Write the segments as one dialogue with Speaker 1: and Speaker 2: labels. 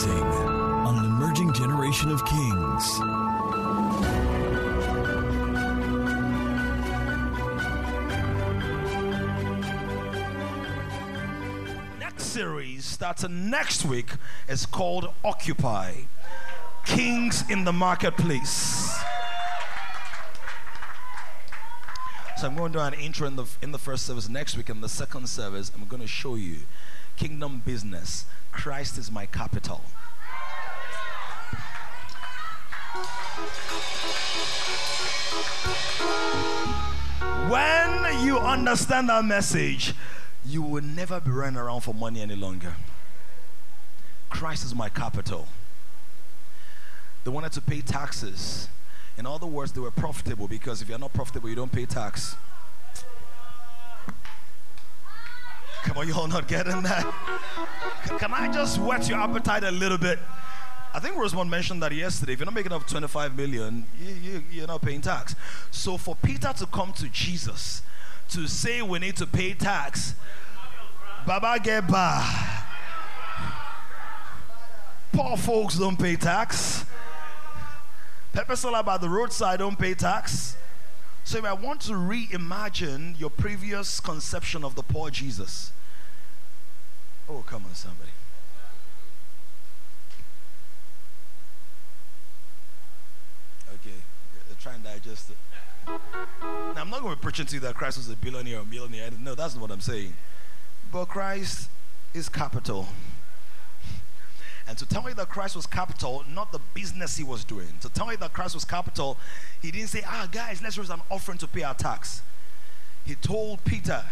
Speaker 1: Rising on an emerging generation of kings.
Speaker 2: Next series starts next week is called Occupy Kings in the Marketplace. So I'm going to do an intro in the in the first service next week. In the second service, I'm going to show you kingdom business. Christ is my capital. When you understand that message, you will never be running around for money any longer. Christ is my capital. They wanted to pay taxes. In other words, they were profitable because if you're not profitable, you don't pay tax. Come on, you all not getting that? Can I just whet your appetite a little bit? I think Rosemont mentioned that yesterday. If you're not making up 25 million, you, you, you're not paying tax. So for Peter to come to Jesus to say we need to pay tax, Baba Geba. Poor folks don't pay tax. Pepper by the roadside don't pay tax. So if I want to reimagine your previous conception of the poor Jesus. Oh, come on, somebody. Okay, uh, try and digest it. Now, I'm not going to be preaching to you that Christ was a billionaire or millionaire. No, that's not what I'm saying. But Christ is capital. And to tell me that Christ was capital, not the business he was doing. To tell me that Christ was capital, he didn't say, ah, guys, let's raise an offering to pay our tax. He told Peter,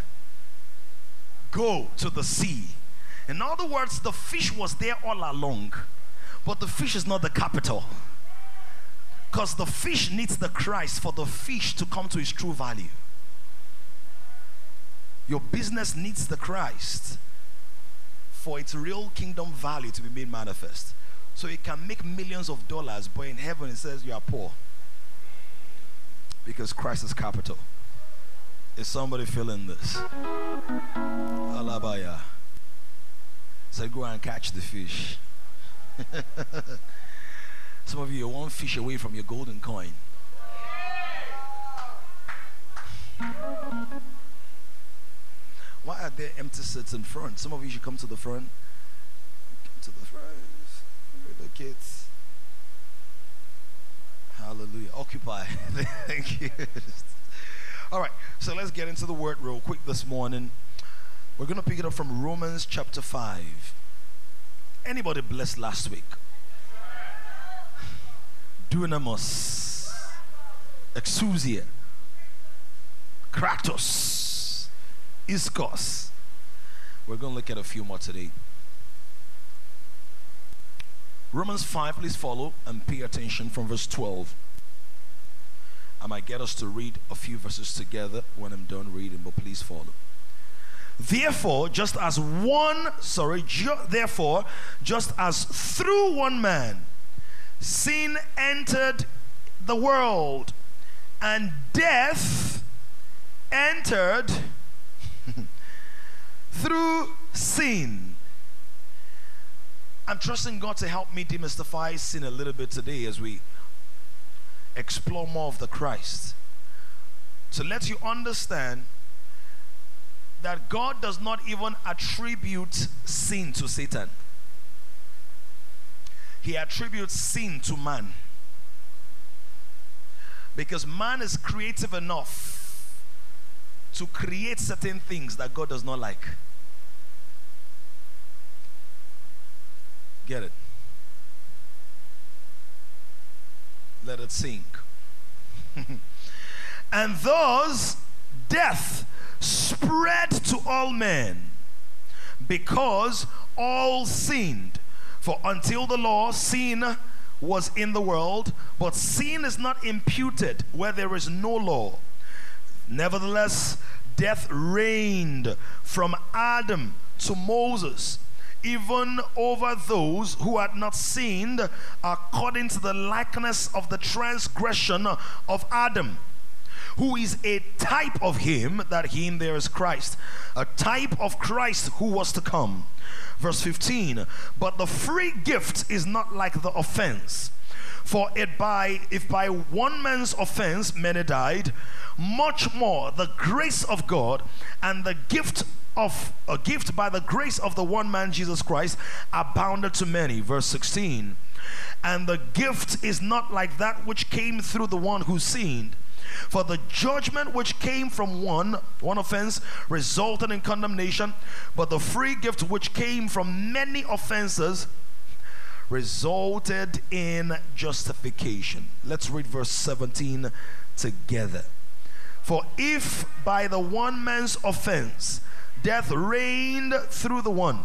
Speaker 2: go to the sea. In other words, the fish was there all along, but the fish is not the capital. Because the fish needs the Christ for the fish to come to its true value. Your business needs the Christ for its real kingdom value to be made manifest. So it can make millions of dollars, but in heaven it says you are poor. Because Christ is capital. Is somebody feeling this? Alabaya. So go and catch the fish. Some of you are one fish away from your golden coin. Why are there empty seats in front? Some of you should come to the front. Come to the front. Kids. Hallelujah. Occupy. Thank you. All right, so let's get into the word real quick this morning. We're going to pick it up from Romans chapter 5. Anybody blessed last week? Dunamis, Exousia, Kratos, Iskos. We're going to look at a few more today. Romans 5, please follow and pay attention from verse 12. I might get us to read a few verses together when I'm done reading, but please follow. Therefore, just as one, sorry, ju- therefore, just as through one man sin entered the world, and death entered through sin. I'm trusting God to help me demystify sin a little bit today as we explore more of the Christ. To let you understand that God does not even attribute sin to Satan he attributes sin to man. Because man is creative enough to create certain things that God does not like. Get it? Let it sink. and thus death spread to all men because all sinned. For until the law, sin was in the world, but sin is not imputed where there is no law. Nevertheless, death reigned from Adam to Moses, even over those who had not sinned, according to the likeness of the transgression of Adam who is a type of him, that him there is Christ, a type of Christ who was to come. Verse 15, but the free gift is not like the offense. For it by if by one man's offense many died, much more the grace of God and the gift of a gift by the grace of the one man Jesus Christ abounded to many. Verse 16. And the gift is not like that which came through the one who sinned. For the judgment which came from one, one offense, resulted in condemnation, but the free gift which came from many offenses resulted in justification. Let's read verse 17 together. For if by the one man's offense death reigned through the one,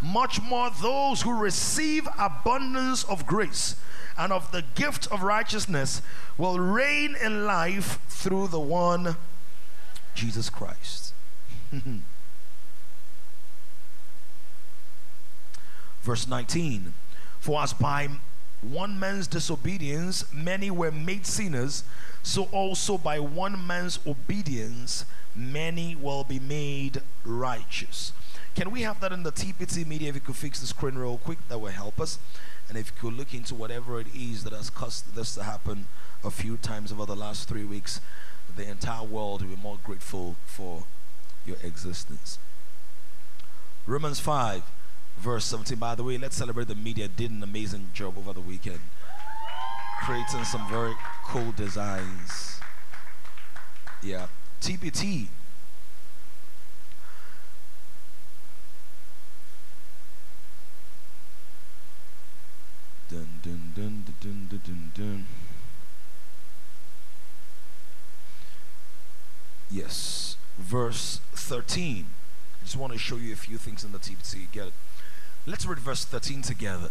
Speaker 2: much more those who receive abundance of grace and of the gift of righteousness will reign in life through the one Jesus Christ. Verse 19 For as by one man's disobedience many were made sinners, so also by one man's obedience many will be made righteous. Can we have that in the TPT media if you could fix the screen real quick? That will help us. And if you could look into whatever it is that has caused this to happen a few times over the last three weeks, the entire world will be more grateful for your existence. Romans 5, verse 17. By the way, let's celebrate the media did an amazing job over the weekend, creating some very cool designs. Yeah. TPT Dun, dun, dun, dun, dun, dun, dun. Yes, verse 13. I just want to show you a few things in the TPT. Get it? Let's read verse 13 together.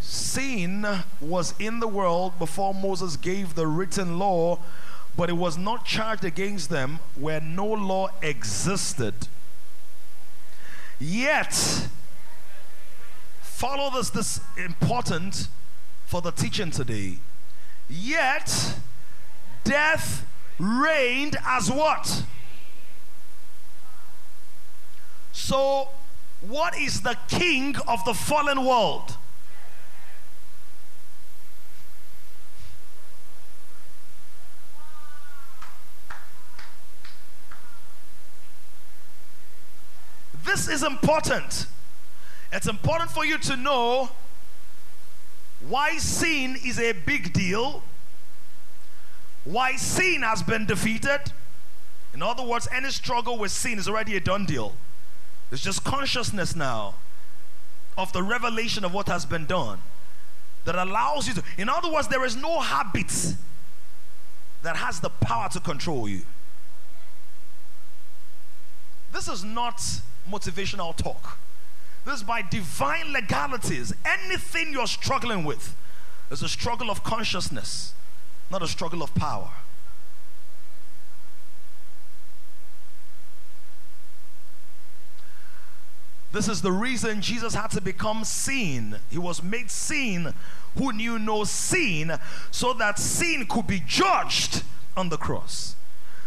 Speaker 2: Sin was in the world before Moses gave the written law, but it was not charged against them where no law existed. Yet, follow this, this important for the teaching today. Yet, death reigned as what? So, what is the king of the fallen world? This is important. It's important for you to know why sin is a big deal, why sin has been defeated. In other words, any struggle with sin is already a done deal. It's just consciousness now of the revelation of what has been done that allows you to. In other words, there is no habit that has the power to control you. This is not motivational talk. This is by divine legalities. Anything you're struggling with is a struggle of consciousness, not a struggle of power. This is the reason Jesus had to become sin. He was made sin who knew no sin, so that sin could be judged on the cross.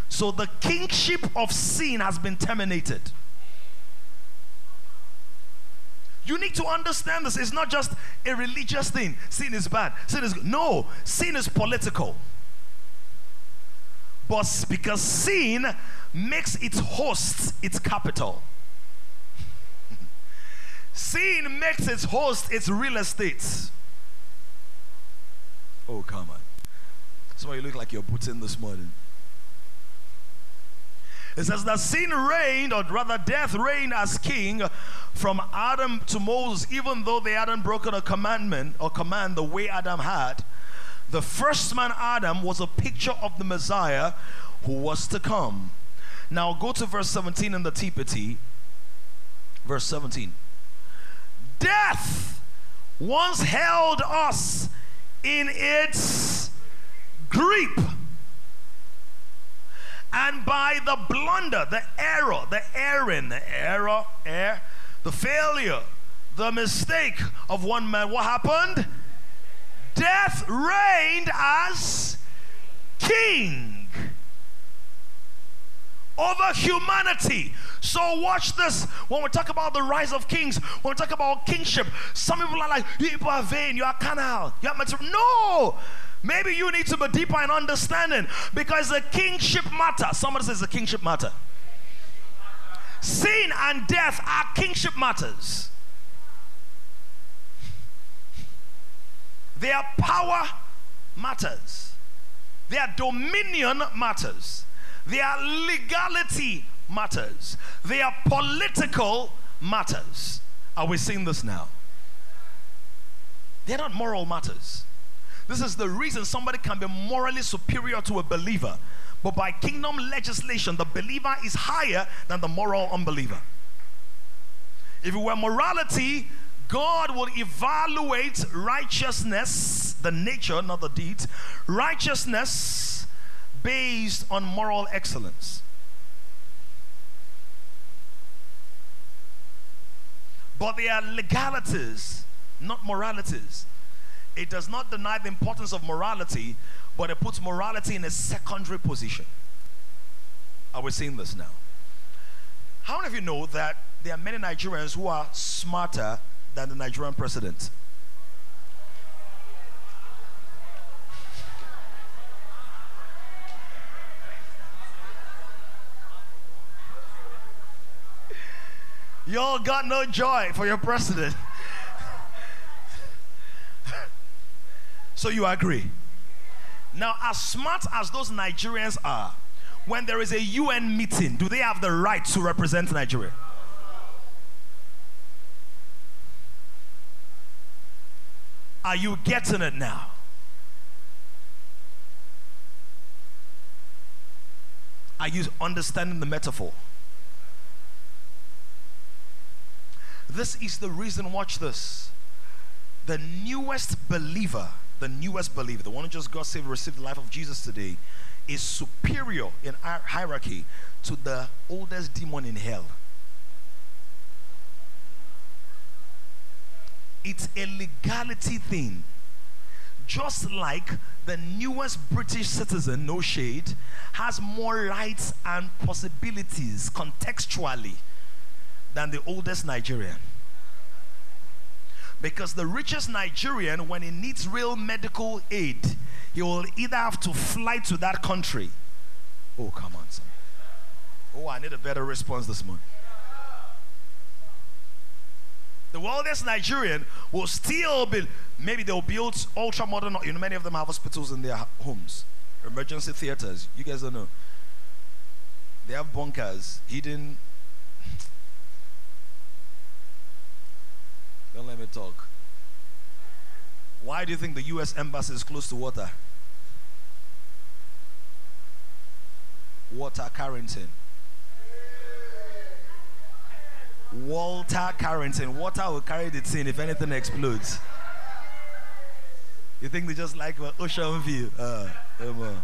Speaker 2: So the kingship of sin has been terminated. You need to understand this. It's not just a religious thing. Sin is bad. Sin is. No, sin is political. But because sin makes its host its capital. Sin makes its host its real estate. Oh, come on. Of you look like you're booting this morning. It says that sin reigned, or rather death reigned as king from Adam to Moses, even though they hadn't broken a commandment or command the way Adam had. The first man, Adam, was a picture of the Messiah who was to come. Now go to verse 17 in the TPT. Verse 17. Death once held us in its grip and by the blunder, the error, the erring, the error, error, the failure, the mistake of one man, what happened? Death reigned as king. Over humanity. So watch this. When we talk about the rise of kings, when we talk about kingship, some people are like, you people are vain, you are carnal, you are material. No! Maybe you need to be deeper in understanding because the kingship matter. Somebody says the kingship matter. Sin and death are kingship matters. Their power matters. Their dominion matters. Their legality matters. Their political matters. Are we seeing this now? They're not moral matters. This is the reason somebody can be morally superior to a believer. But by kingdom legislation, the believer is higher than the moral unbeliever. If it were morality, God will evaluate righteousness, the nature, not the deed, righteousness based on moral excellence. But they are legalities, not moralities. It does not deny the importance of morality, but it puts morality in a secondary position. Are we seeing this now? How many of you know that there are many Nigerians who are smarter than the Nigerian president? Y'all got no joy for your president. so you agree? Now, as smart as those Nigerians are, when there is a UN meeting, do they have the right to represent Nigeria? Are you getting it now? Are you understanding the metaphor? This is the reason, watch this. The newest believer, the newest believer, the one who just got saved, received the life of Jesus today, is superior in our hierarchy to the oldest demon in hell. It's a legality thing. Just like the newest British citizen, no shade, has more rights and possibilities contextually than the oldest Nigerian. Because the richest Nigerian, when he needs real medical aid, he will either have to fly to that country. Oh, come on, son. Oh, I need a better response this morning. The wealthiest Nigerian will still be, maybe they'll build ultra modern, you know, many of them have hospitals in their homes, emergency theaters. You guys don't know. They have bunkers, hidden Don't let me talk. Why do you think the U.S. embassy is close to water? Walter Carrington. Walter Carrington. Water will carry the tin if anything explodes. You think they just like ocean view? Uh, um,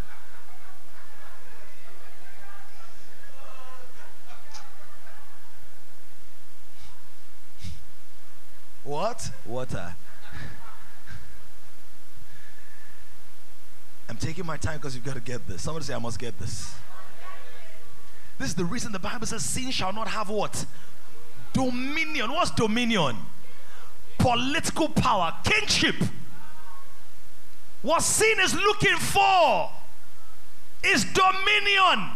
Speaker 2: What? Water. I'm taking my time because you've got to get this. Somebody say, I must get this. This is the reason the Bible says sin shall not have what? Dominion. What's dominion? Political power, kingship. What sin is looking for is dominion.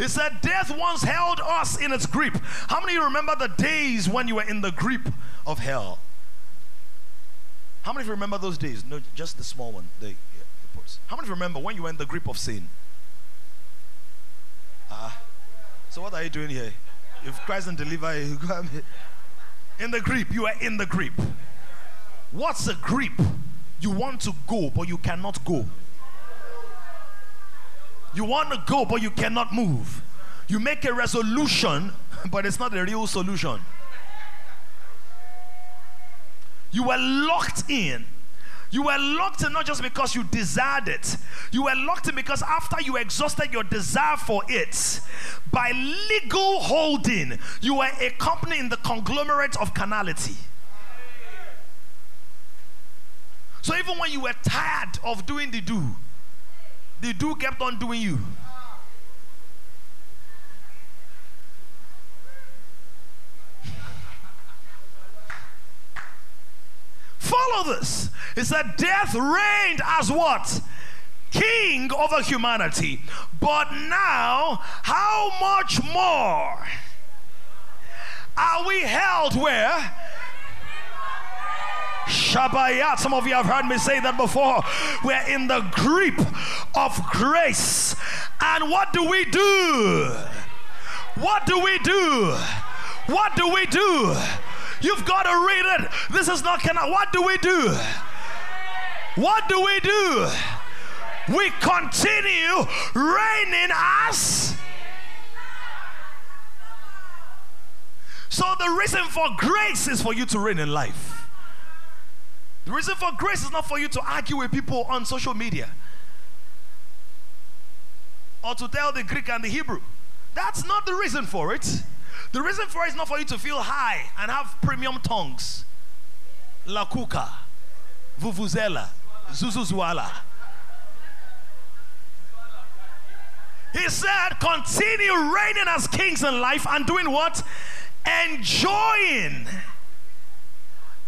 Speaker 2: He said, Death once held us in its grip. How many remember the days when you were in the grip of hell? How many of you remember those days? No, just the small one. The, yeah, How many remember when you were in the grip of sin? Ah. Uh, so what are you doing here? If Christ and deliver you, in the grip. You are in the grip. What's a grip? You want to go, but you cannot go. You want to go, but you cannot move. You make a resolution, but it's not a real solution. You were locked in. You were locked in not just because you desired it. You were locked in because after you exhausted your desire for it, by legal holding, you were a company in the conglomerate of carnality. So even when you were tired of doing the do, the do kept on doing you. Follow this. It said, Death reigned as what? King over humanity. But now, how much more are we held where? Shabayat. Some of you have heard me say that before. We're in the grip of grace. And what do we do? What do we do? What do we do? You've got to read it. This is not I, what do we do? What do we do? We continue reigning as So the reason for grace is for you to reign in life. The reason for grace is not for you to argue with people on social media or to tell the Greek and the Hebrew. That's not the reason for it. The reason for it is not for you to feel high and have premium tongues. La Kuka, Vuvuzela, Zuzuzwala. He said, continue reigning as kings in life and doing what? Enjoying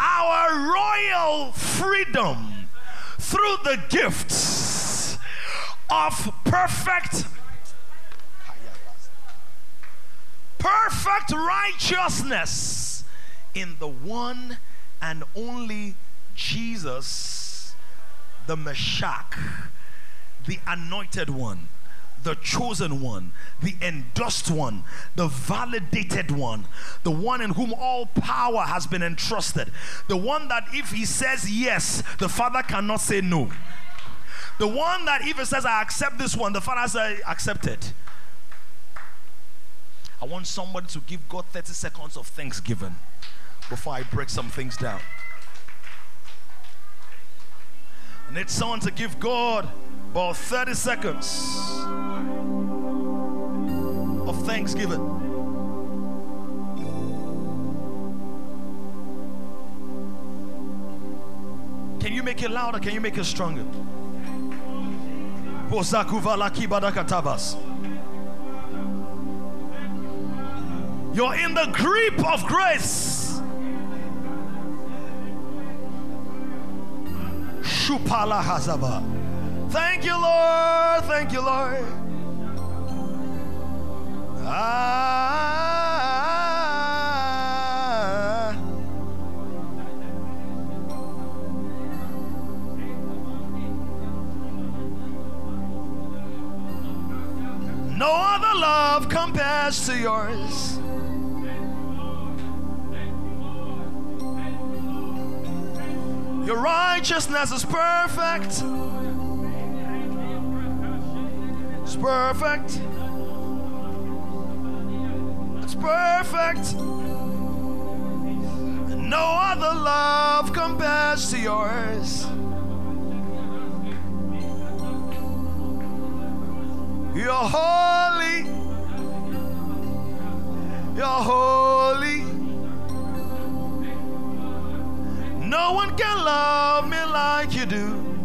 Speaker 2: our royal freedom through the gifts of perfect perfect righteousness in the one and only Jesus, the Messiah, the anointed one, the chosen one, the endorsed one, the validated one, the one in whom all power has been entrusted, the one that if he says yes, the Father cannot say no. The one that even says, I accept this one, the Father says, accept it. I want somebody to give God 30 seconds of thanksgiving before I break some things down. I need someone to give God about 30 seconds of thanksgiving. Can you make it louder? Can you make it stronger? You're in the grip of grace. Shupala Hazaba. Thank you, Lord. Thank you, Lord. Ah. No other love compares to yours. Your righteousness is perfect. It's perfect. It's perfect. No other love compares to yours. You're holy. You're holy. No one can love me like you do.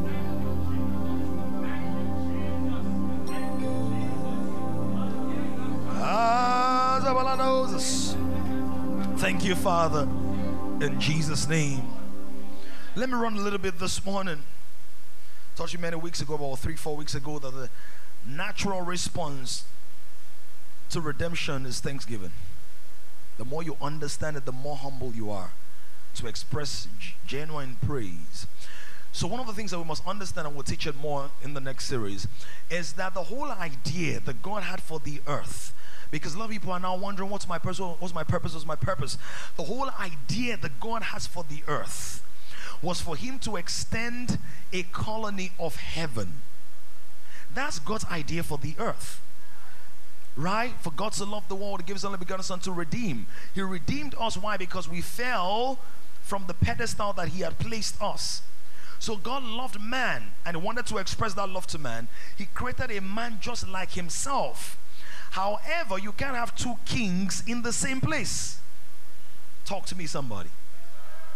Speaker 2: Thank you, Father, in Jesus' name. Let me run a little bit this morning. I Told you many weeks ago, about three, four weeks ago, that the natural response to redemption is thanksgiving. The more you understand it, the more humble you are to express genuine praise. So, one of the things that we must understand, and we'll teach it more in the next series, is that the whole idea that God had for the earth, because a lot of people are now wondering, what's my purpose? What's my purpose? What's my purpose? The whole idea that God has for the earth was for Him to extend a colony of heaven. That's God's idea for the earth. Right? For God to love the world, He gives His only begotten Son to redeem. He redeemed us. Why? Because we fell from the pedestal that He had placed us. So God loved man and wanted to express that love to man. He created a man just like himself. However, you can't have two kings in the same place. Talk to me, somebody.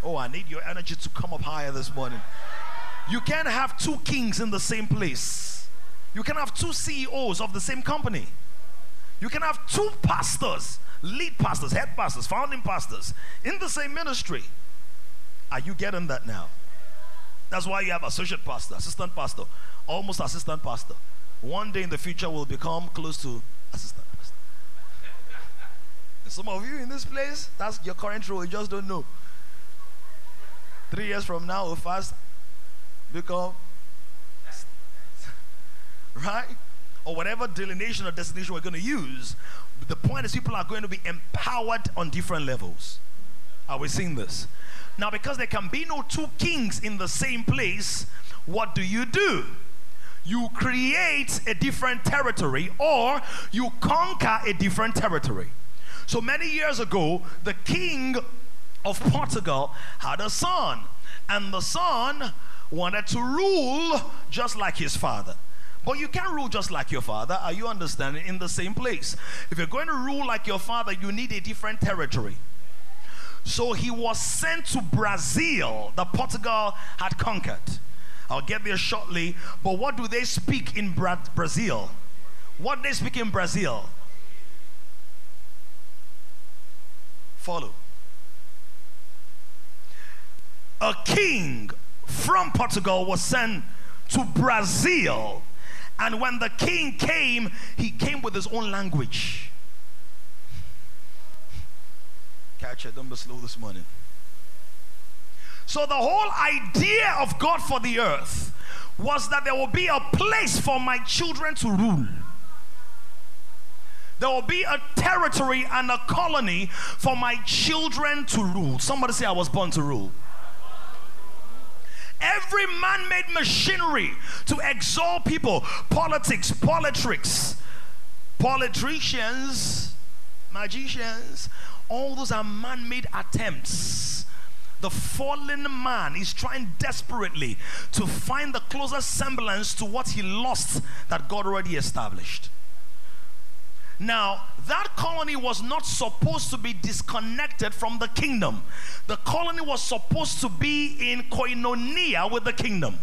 Speaker 2: Oh, I need your energy to come up higher this morning. You can't have two kings in the same place. You can have two CEOs of the same company. You can have two pastors, lead pastors, head pastors, founding pastors in the same ministry. Are you getting that now? That's why you have associate pastor, assistant pastor, almost assistant pastor. One day in the future will become close to assistant pastor. Some of you in this place, that's your current role, you just don't know. Three years from now, we'll fast become right? Or whatever delineation or destination we're going to use. The point is, people are going to be empowered on different levels. Are we seeing this? Now, because there can be no two kings in the same place, what do you do? You create a different territory or you conquer a different territory. So many years ago, the king of Portugal had a son, and the son wanted to rule just like his father. But you can't rule just like your father. Are you understanding? In the same place. If you're going to rule like your father, you need a different territory. So he was sent to Brazil that Portugal had conquered. I'll get there shortly. But what do they speak in Bra- Brazil? What they speak in Brazil? Follow. A king from Portugal was sent to Brazil. And when the king came, he came with his own language. Catch it, don't be slow this morning. So, the whole idea of God for the earth was that there will be a place for my children to rule. There will be a territory and a colony for my children to rule. Somebody say, I was born to rule. Every man made machinery to exalt people, politics, politics, politicians, magicians, all those are man made attempts. The fallen man is trying desperately to find the closest semblance to what he lost that God already established. Now, that colony was not supposed to be disconnected from the kingdom. The colony was supposed to be in koinonia with the kingdom.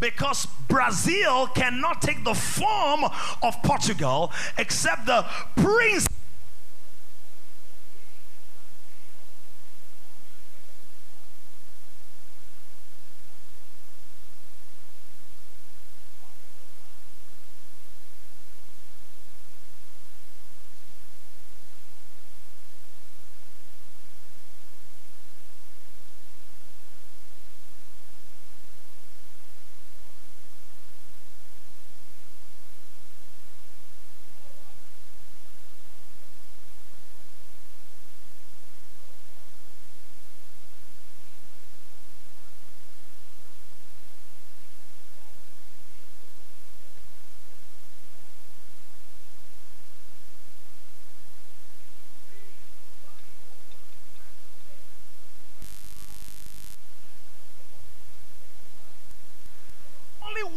Speaker 2: Because Brazil cannot take the form of Portugal except the prince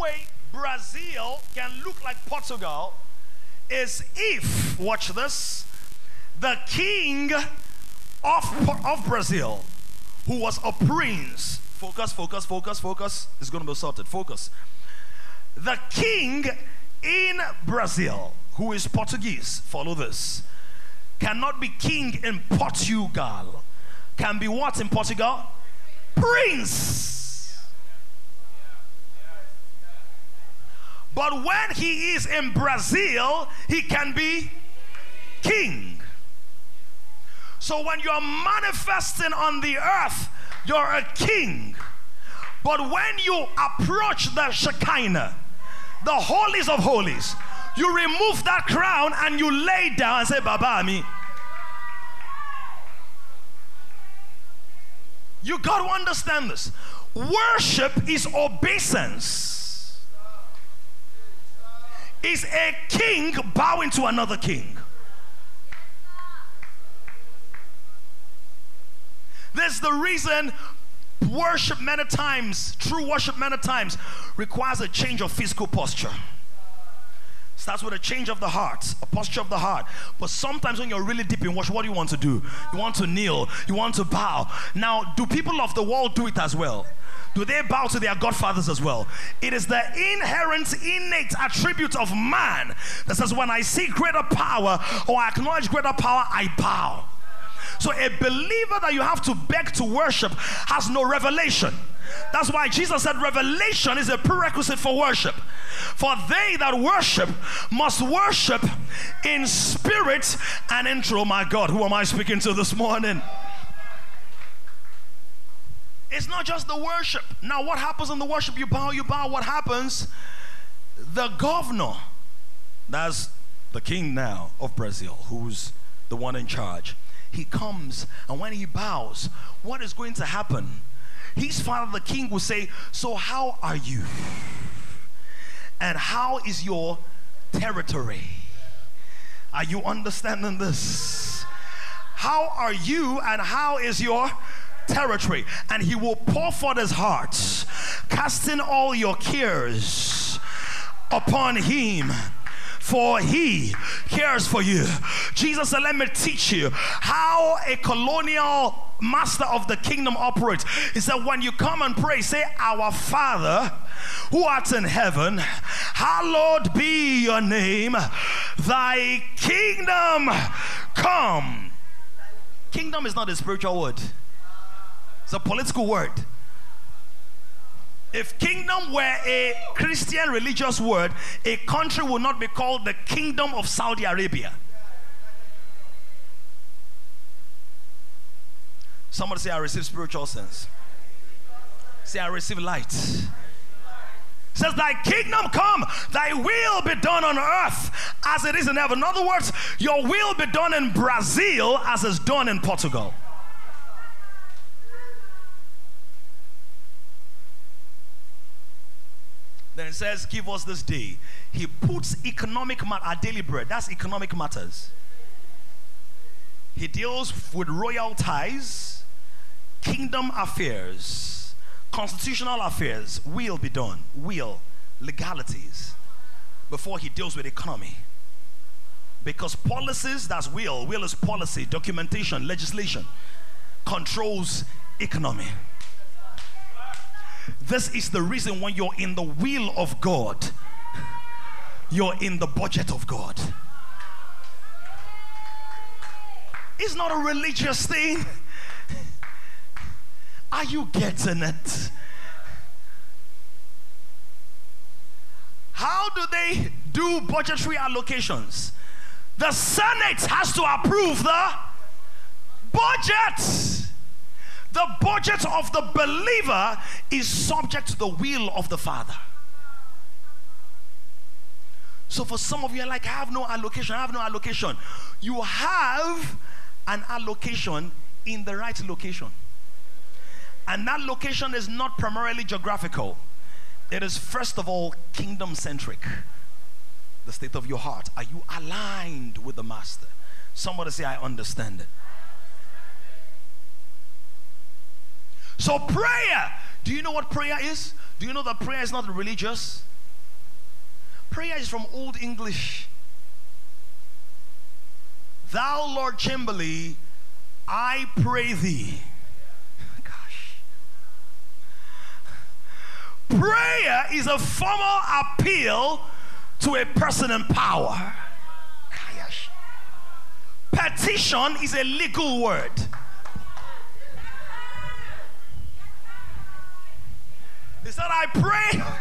Speaker 2: way Brazil can look like Portugal is if, watch this, the king of, of Brazil, who was a prince, focus, focus, focus, focus, is going to be sorted, focus. The king in Brazil, who is Portuguese, follow this, cannot be king in Portugal. Can be what in Portugal? Prince. But when he is in Brazil, he can be king. So when you're manifesting on the earth, you're a king. But when you approach the Shekinah, the holies of holies, you remove that crown and you lay down and say, Baba, me. You got to understand this. Worship is obeisance is a king bowing to another king. There's the reason worship many times, true worship many times, requires a change of physical posture. Starts with a change of the heart, a posture of the heart. But sometimes when you're really deep in worship, what do you want to do? You want to kneel, you want to bow. Now, do people of the world do it as well? Do they bow to their godfathers as well? It is the inherent, innate attribute of man that says, when I see greater power or acknowledge greater power, I bow. So a believer that you have to beg to worship has no revelation. That's why Jesus said revelation is a prerequisite for worship. For they that worship must worship in spirit and in truth. Oh my God, who am I speaking to this morning? It's not just the worship. Now, what happens in the worship? You bow, you bow. What happens? The governor, that's the king now of Brazil, who's the one in charge. He comes, and when he bows, what is going to happen? His father, the king, will say, So, how are you? And how is your territory? Are you understanding this? How are you, and how is your territory, and he will pour forth his heart, casting all your cares upon him for he cares for you. Jesus said, Let me teach you how a colonial master of the kingdom operates. He said, When you come and pray, say, Our Father who art in heaven, hallowed be your name, thy kingdom come. Kingdom is not a spiritual word. It's a political word. If kingdom were a Christian religious word, a country would not be called the kingdom of Saudi Arabia. Somebody say, I receive spiritual sense. Say, I receive light. Says, Thy kingdom come, thy will be done on earth as it is in heaven. In other words, your will be done in Brazil as is done in Portugal. Then it says, Give us this day. He puts economic matter, our daily bread. That's economic matters. He deals with royal ties, kingdom affairs, constitutional affairs. Will be done. Will, legalities. Before he deals with economy. Because policies, that's will. Will is policy, documentation, legislation. Controls economy. This is the reason when you're in the will of God, you're in the budget of God. It's not a religious thing. Are you getting it? How do they do budgetary allocations? The Senate has to approve the budget. The budget of the believer is subject to the will of the Father. So for some of you, like, I have no allocation, I have no allocation. You have an allocation in the right location. And that location is not primarily geographical, it is first of all kingdom centric. The state of your heart. Are you aligned with the Master? Somebody say, I understand it. So, prayer. Do you know what prayer is? Do you know that prayer is not religious? Prayer is from Old English. Thou, Lord Chamberlain, I pray thee. Gosh. Prayer is a formal appeal to a person in power. Petition is a legal word. He said, I pray.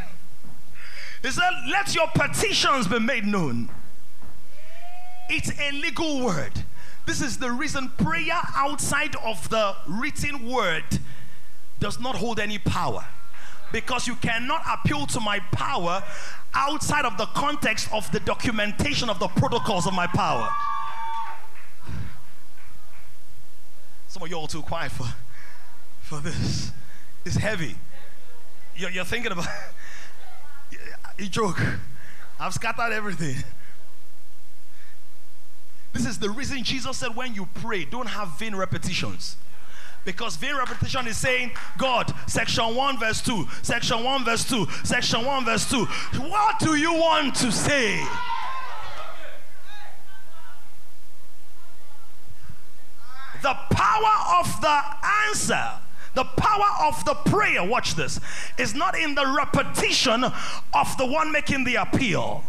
Speaker 2: He said, let your petitions be made known. It's a legal word. This is the reason prayer outside of the written word does not hold any power. Because you cannot appeal to my power outside of the context of the documentation of the protocols of my power. Some of you all too quiet for, for this. It's heavy. You're, you're thinking about, you joke. I've scattered everything. This is the reason Jesus said, when you pray, don't have vain repetitions. Because vain repetition is saying, God, section 1, verse 2, section 1, verse 2, section 1, verse 2. What do you want to say? The power of the answer, the power of the prayer, watch this, is not in the repetition of the one making the appeal.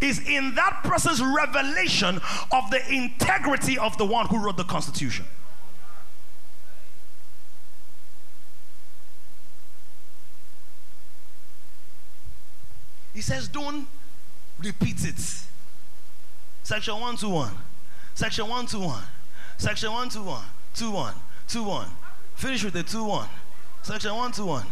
Speaker 2: Is in that person's revelation of the integrity of the one who wrote the Constitution. He says, don't repeat it. Section 121. Section 121. Section 121. 21. 21. Finish with the 2 1. Section 121.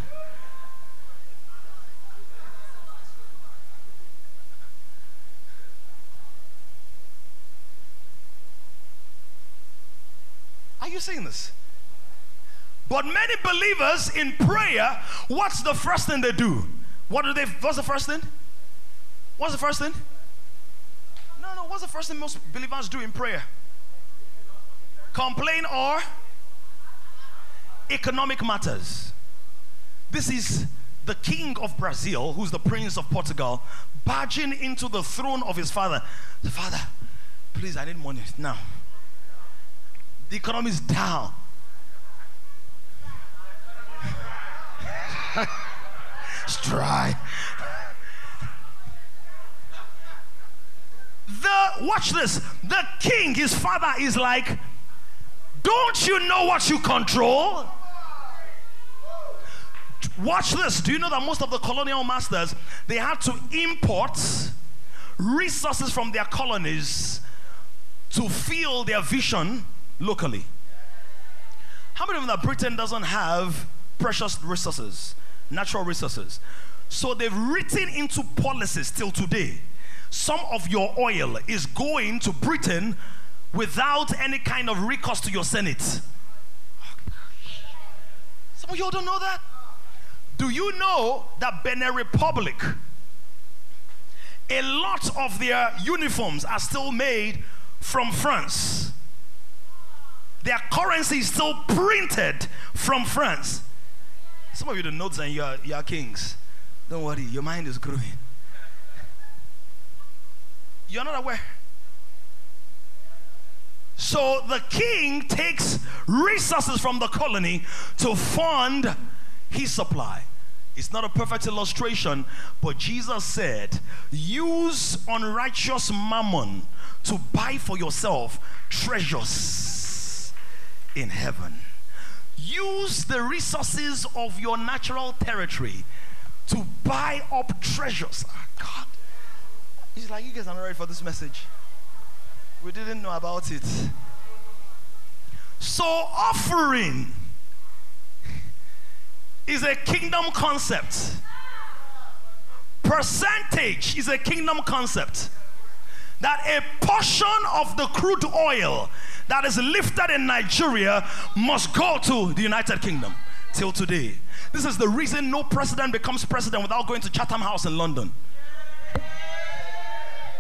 Speaker 2: Are you seeing this? But many believers in prayer, what's the first thing they do? What do they, what's the first thing? What's the first thing? No, no, what's the first thing most believers do in prayer? Complain or economic matters. This is the king of Brazil, who's the prince of Portugal, barging into the throne of his father. Father, please, I need money now. The economy is down. it's dry. The watch this. The king, his father, is like, Don't you know what you control? Watch this. Do you know that most of the colonial masters they had to import resources from their colonies to fuel their vision locally? How many of them that Britain doesn't have precious resources, natural resources? So they've written into policies till today some of your oil is going to Britain without any kind of recourse to your Senate. Some of you don't know that. Do you know that Benin Republic, a lot of their uniforms are still made from France? Their currency is still printed from France. Some of you don't know that you are, you are kings. Don't worry, your mind is growing. You're not aware. So the king takes resources from the colony to fund his supply. It's not a perfect illustration, but Jesus said, use unrighteous mammon to buy for yourself treasures in heaven. Use the resources of your natural territory to buy up treasures. Oh, God. He's like, you guys are not ready for this message. We didn't know about it. So, offering is a kingdom concept. Percentage is a kingdom concept. That a portion of the crude oil that is lifted in Nigeria must go to the United Kingdom till today. This is the reason no president becomes president without going to Chatham House in London.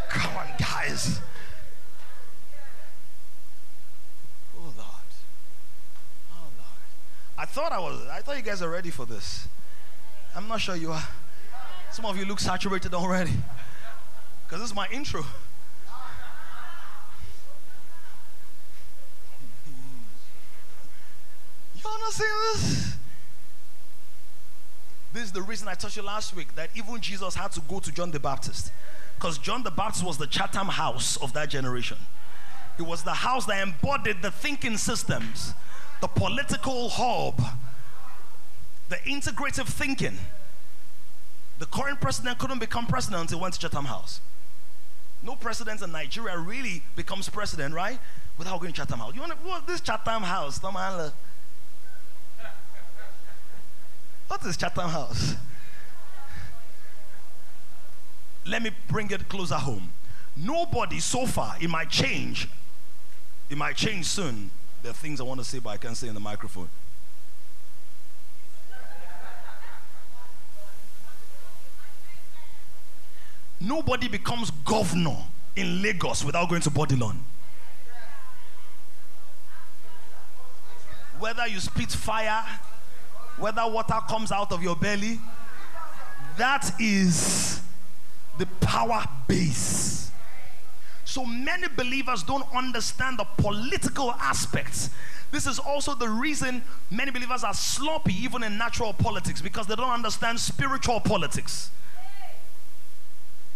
Speaker 2: Come on, guys. Oh Lord. Oh Lord. I thought I was I thought you guys are ready for this. I'm not sure you are. Some of you look saturated already. Because this is my intro. This? This is the reason I told you last week that even Jesus had to go to John the Baptist. Because John the Baptist was the Chatham house of that generation. It was the house that embodied the thinking systems, the political hub, the integrative thinking. The current president couldn't become president until he went to Chatham House. No president in Nigeria really becomes president, right? Without going to Chatham House. You want to, what this Chatham House? What is Chatham House? let me bring it closer home. Nobody so far, it might change. It might change soon. There are things I want to say, but I can't say in the microphone. Nobody becomes governor in Lagos without going to Bourdillon. Whether you spit fire, whether water comes out of your belly, that is the power base. So many believers don't understand the political aspects. This is also the reason many believers are sloppy, even in natural politics, because they don't understand spiritual politics.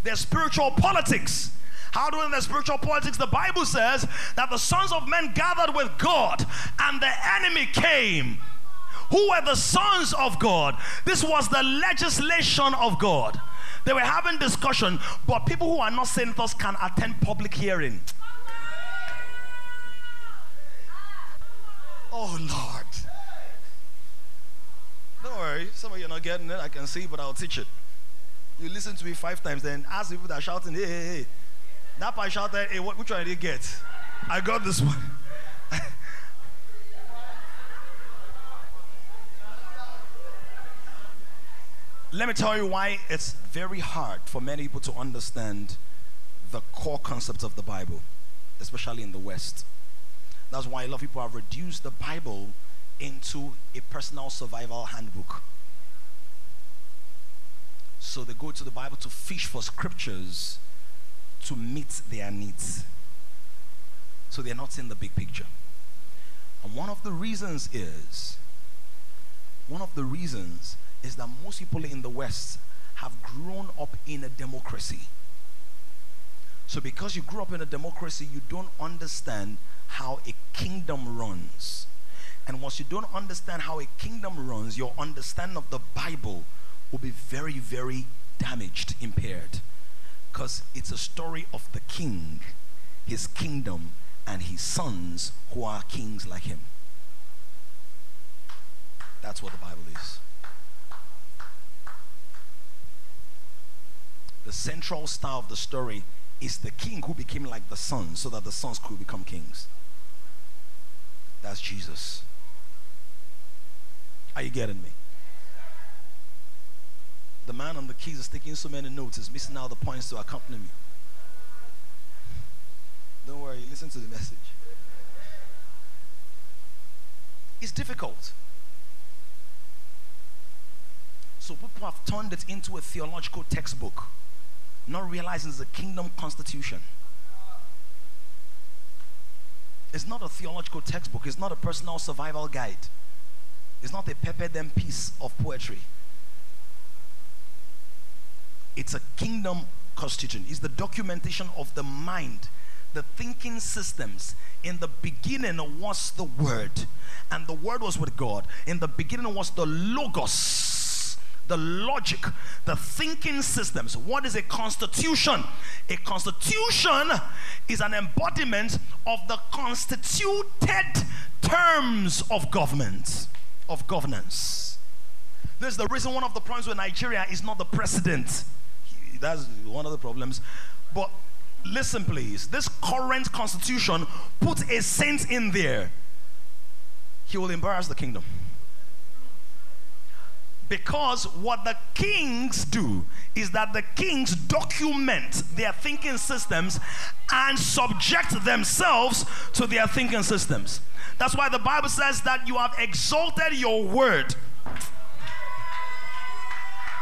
Speaker 2: There's spiritual politics. How do we know the spiritual politics? The Bible says that the sons of men gathered with God and the enemy came. Who were the sons of God? This was the legislation of God. They were having discussion, but people who are not senators can attend public hearing. Oh Lord. Don't worry, some of you are not getting it. I can see, but I'll teach it. You listen to me five times, then ask people that are shouting, hey, hey, hey. That part shouted, hey, what, which one did you get? I got this one. Let me tell you why it's very hard for many people to understand the core concepts of the Bible, especially in the West. That's why a lot of people have reduced the Bible into a personal survival handbook. So they go to the Bible to fish for scriptures to meet their needs. So they're not seeing the big picture. And one of the reasons is, one of the reasons is that most people in the West have grown up in a democracy. So, because you grew up in a democracy, you don't understand how a kingdom runs. And once you don't understand how a kingdom runs, your understanding of the Bible will be very, very damaged, impaired. Because it's a story of the king, his kingdom, and his sons who are kings like him. That's what the Bible is. The central star of the story is the king who became like the son so that the sons could become kings. That's Jesus. Are you getting me? The man on the keys is taking so many notes, is missing out the points to accompany me. Don't worry, listen to the message. It's difficult. So people have turned it into a theological textbook not realizing it's a kingdom constitution. It's not a theological textbook, it's not a personal survival guide, it's not a pepper them piece of poetry. It's a kingdom constitution, it's the documentation of the mind, the thinking systems. In the beginning was the Word, and the Word was with God. In the beginning was the Logos the logic, the thinking systems. What is a constitution? A constitution is an embodiment of the constituted terms of government, of governance. This is the reason one of the problems with Nigeria is not the president. That's one of the problems. But listen, please. This current constitution puts a saint in there. He will embarrass the kingdom. Because what the kings do is that the kings document their thinking systems and subject themselves to their thinking systems. That's why the Bible says that you have exalted your word.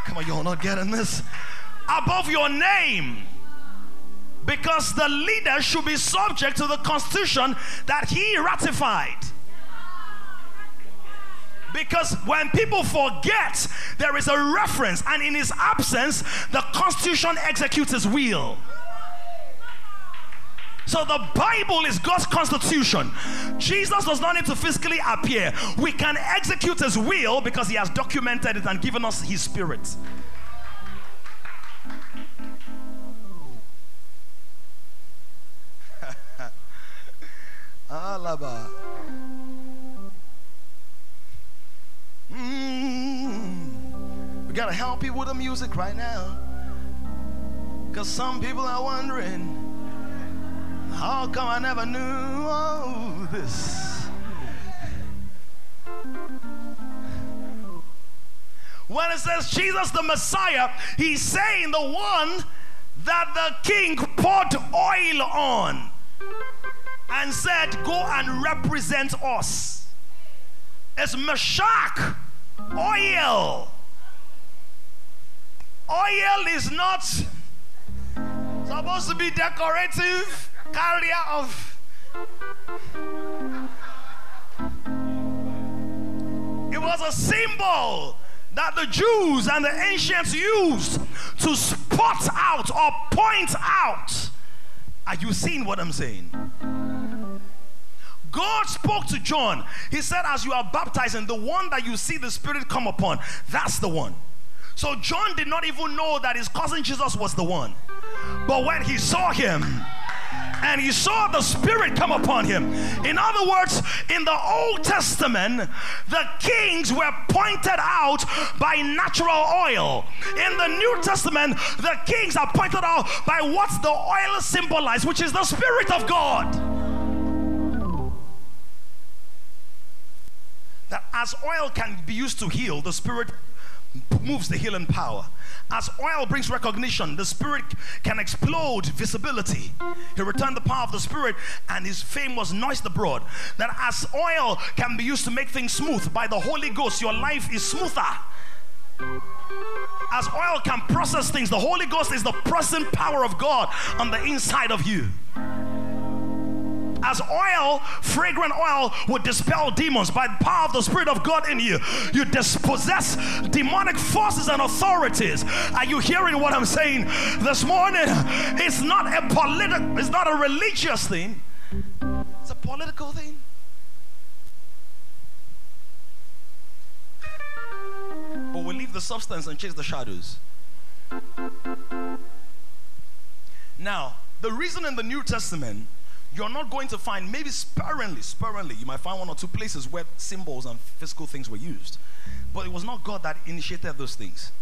Speaker 2: Come on, y'all not getting this? Above your name. Because the leader should be subject to the constitution that he ratified. Because when people forget, there is a reference, and in his absence, the constitution executes his will. So the Bible is God's constitution. Jesus does not need to physically appear. We can execute his will because he has documented it and given us his spirit. Alaba. We gotta help you with the music right now. Because some people are wondering, how come I never knew all this? When it says Jesus the Messiah, he's saying the one that the king poured oil on and said, Go and represent us. It's Mashiach oil. Oil is not Supposed to be decorative, carrier of. It was a symbol that the Jews and the ancients used to spot out or point out. Are you seeing what I'm saying? God spoke to John. He said, As you are baptizing, the one that you see the Spirit come upon, that's the one. So John did not even know that his cousin Jesus was the one. But when he saw him, and he saw the Spirit come upon him. In other words, in the Old Testament, the kings were pointed out by natural oil. In the New Testament, the kings are pointed out by what the oil symbolized, which is the Spirit of God. That as oil can be used to heal, the Spirit moves the healing power. As oil brings recognition, the Spirit can explode visibility. He returned the power of the Spirit, and his fame was noised abroad. That as oil can be used to make things smooth by the Holy Ghost, your life is smoother. As oil can process things, the Holy Ghost is the present power of God on the inside of you as oil, fragrant oil, would dispel demons by the power of the Spirit of God in you. You dispossess demonic forces and authorities. Are you hearing what I'm saying this morning? It's not a political, it's not a religious thing, it's a political thing. But we leave the substance and chase the shadows. Now, the reason in the New Testament you're not going to find, maybe sparingly, sparingly, you might find one or two places where symbols and physical things were used. But it was not God that initiated those things.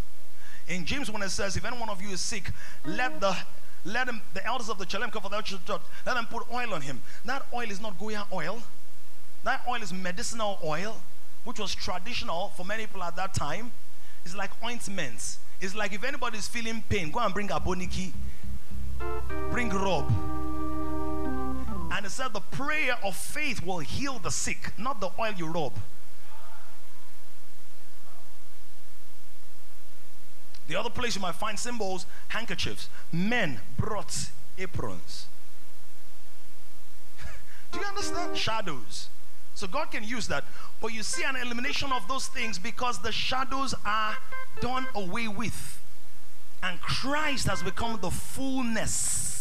Speaker 2: In James, when it says, if any one of you is sick, let the let him, the elders of the Chelem come for the church, let them put oil on him. That oil is not Goya oil. That oil is medicinal oil, which was traditional for many people at that time. It's like ointments. It's like if anybody is feeling pain, go and bring aboniki, bring Robb and it said the prayer of faith will heal the sick, not the oil you rub. The other place you might find symbols, handkerchiefs. Men brought aprons. Do you understand? Shadows. So God can use that. But you see an elimination of those things because the shadows are done away with. And Christ has become the fullness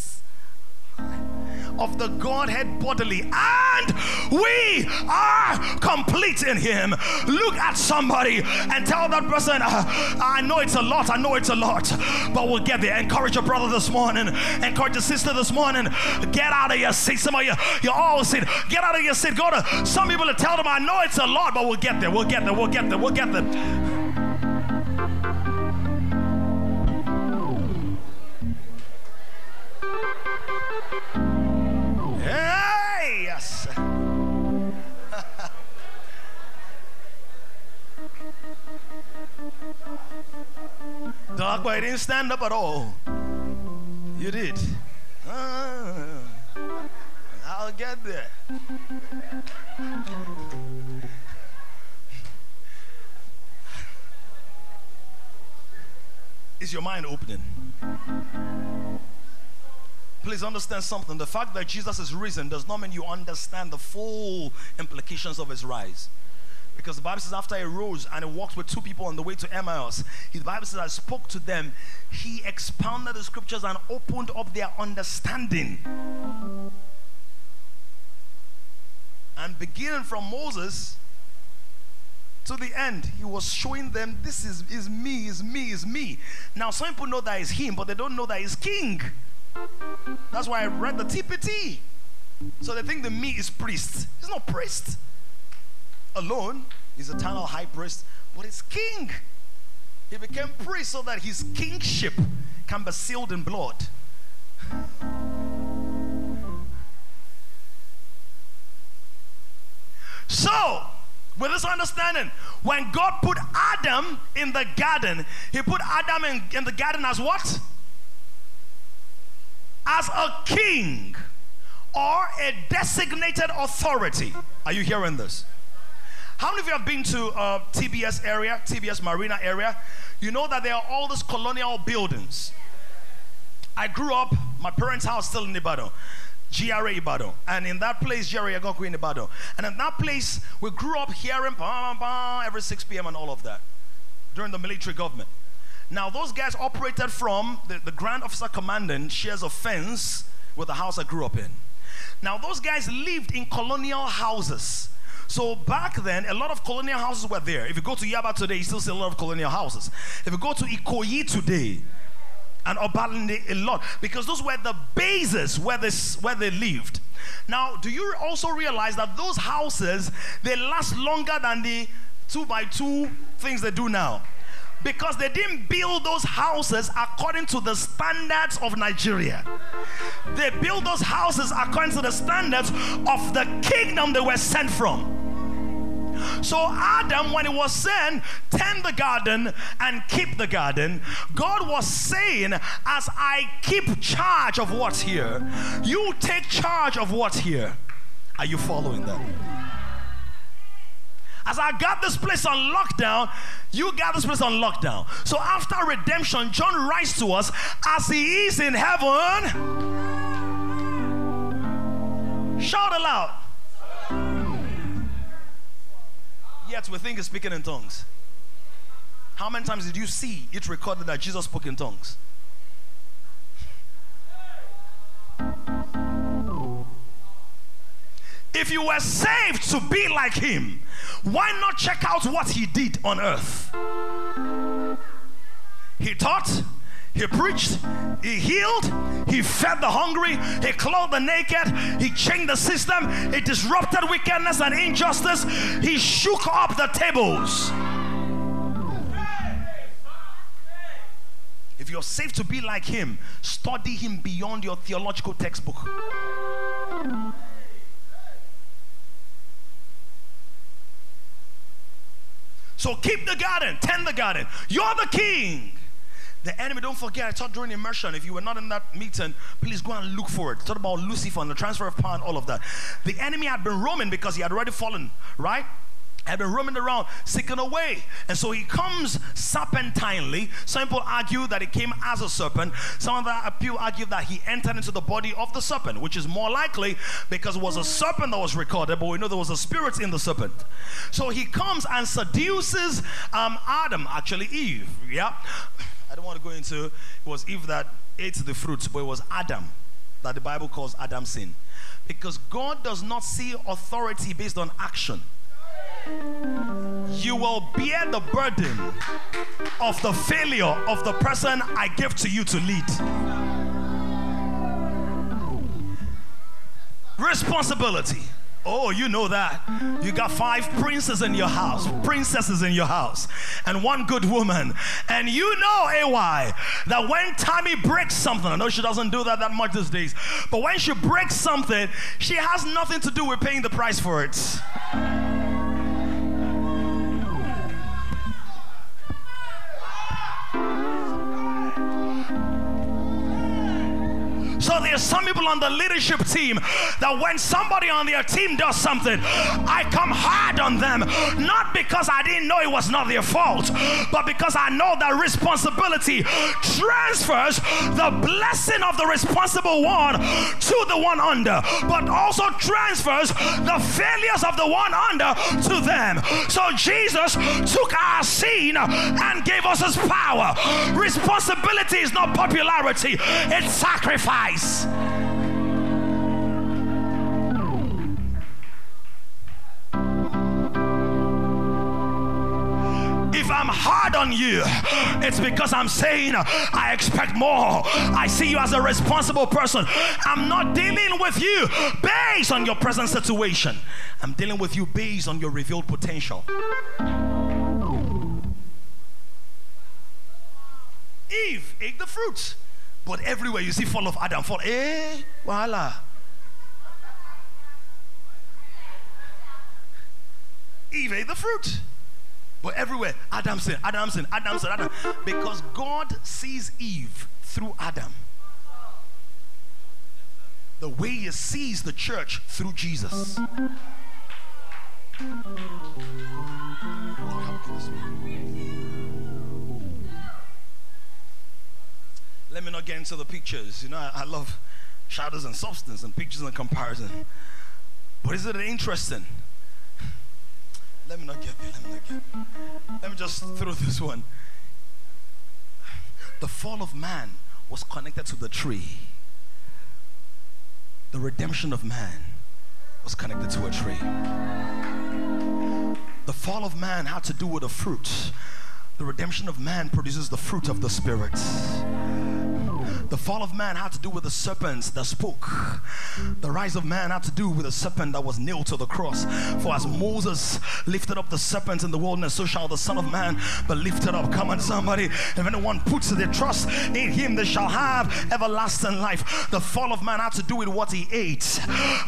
Speaker 2: of the Godhead bodily, and we are complete in Him. Look at somebody and tell that person, uh, I know it's a lot, I know it's a lot, but we'll get there. Encourage your brother this morning, encourage your sister this morning. Get out of your seat. Some of you, you all sit. Get out of your seat. Go to some people to tell them, I know it's a lot, but we'll get there. We'll get there. We'll get there. We'll get there. Hey, yes. Dark boy didn't stand up at all. You did. Uh, I'll get there. Is your mind opening? Please understand something. The fact that Jesus is risen does not mean you understand the full implications of his rise. Because the Bible says after he rose and he walked with two people on the way to Emmaus, the Bible says I spoke to them. He expounded the scriptures and opened up their understanding. And beginning from Moses to the end, he was showing them this is, is me, is me, is me. Now, some people know that is him, but they don't know that he's king. That's why I read the TPT. So they think the me is priest. He's not priest alone. He's eternal high priest, but he's king. He became priest so that his kingship can be sealed in blood. So, with this understanding, when God put Adam in the garden, he put Adam in, in the garden as what? As a king or a designated authority. Are you hearing this? How many of you have been to uh, TBS area, TBS Marina area? You know that there are all these colonial buildings. I grew up, my parents' house still in Ibadan. GRA Ibadan. And in that place, GRA Agodi in Ibadan. And in that place, we grew up hearing bah, bah, every 6 p.m. and all of that during the military government. Now, those guys operated from the, the Grand Officer Commandant shares a fence with the house I grew up in. Now, those guys lived in colonial houses. So back then, a lot of colonial houses were there. If you go to Yaba today, you still see a lot of colonial houses. If you go to Ikoyi today, and Obalende a lot, because those were the bases where they, where they lived. Now, do you also realize that those houses they last longer than the two by two things they do now? Because they didn't build those houses according to the standards of Nigeria. They built those houses according to the standards of the kingdom they were sent from. So, Adam, when he was saying, tend the garden and keep the garden, God was saying, as I keep charge of what's here, you take charge of what's here. Are you following that? As I got this place on lockdown, you got this place on lockdown. So after redemption, John writes to us, as he is in heaven, shout aloud. Yet we think he's speaking in tongues. How many times did you see it recorded that Jesus spoke in tongues? If you were saved to be like him, why not check out what he did on earth? He taught, he preached, he healed, he fed the hungry, he clothed the naked, he changed the system, he disrupted wickedness and injustice, he shook up the tables. If you're safe to be like him, study him beyond your theological textbook. So keep the garden, tend the garden. You're the king. The enemy, don't forget, I taught during immersion. If you were not in that meeting, please go and look for it. Talk about Lucifer and the transfer of power and all of that. The enemy had been roaming because he had already fallen, right? Had been roaming around seeking a way. And so he comes serpentinely. Some people argue that he came as a serpent. Some of other people argue that he entered into the body of the serpent, which is more likely because it was a serpent that was recorded, but we know there was a spirit in the serpent. So he comes and seduces um, Adam, actually Eve. Yeah. I don't want to go into it was Eve that ate the fruit, but it was Adam that the Bible calls Adam sin. Because God does not see authority based on action you will bear the burden of the failure of the person I give to you to lead. Responsibility. Oh, you know that. You got five princes in your house, princesses in your house, and one good woman. And you know, AY, that when Tammy breaks something, I know she doesn't do that that much these days, but when she breaks something, she has nothing to do with paying the price for it. So there's some people on the leadership team that when somebody on their team does something, I come hard on them, not because I didn't know it was not their fault, but because I know that responsibility transfers the blessing of the responsible one to the one under, but also transfers the failures of the one under to them. So Jesus took our sin and gave us his power. Responsibility is not popularity, it's sacrifice. If I'm hard on you, it's because I'm saying I expect more. I see you as a responsible person. I'm not dealing with you based on your present situation, I'm dealing with you based on your revealed potential. Eve ate the fruit, but everywhere you see fall of Adam, fall, eh, voila. Eve ate the fruit. But everywhere, Adam sin, Adam sin, Adam sin, Adam. Because God sees Eve through Adam. The way he sees the church through Jesus. Let me not get into the pictures. You know, I, I love shadows and substance and pictures and comparison. But isn't it interesting? Let me not get there. Let me not get. Let me just throw this one. The fall of man was connected to the tree. The redemption of man was connected to a tree. The fall of man had to do with a fruit. The redemption of man produces the fruit of the Spirit. The fall of man had to do with the serpents that spoke. The rise of man had to do with the serpent that was nailed to the cross. For as Moses lifted up the serpents in the wilderness, so shall the Son of Man be lifted up. Come on, somebody. If anyone puts their trust in him, they shall have everlasting life. The fall of man had to do with what he ate,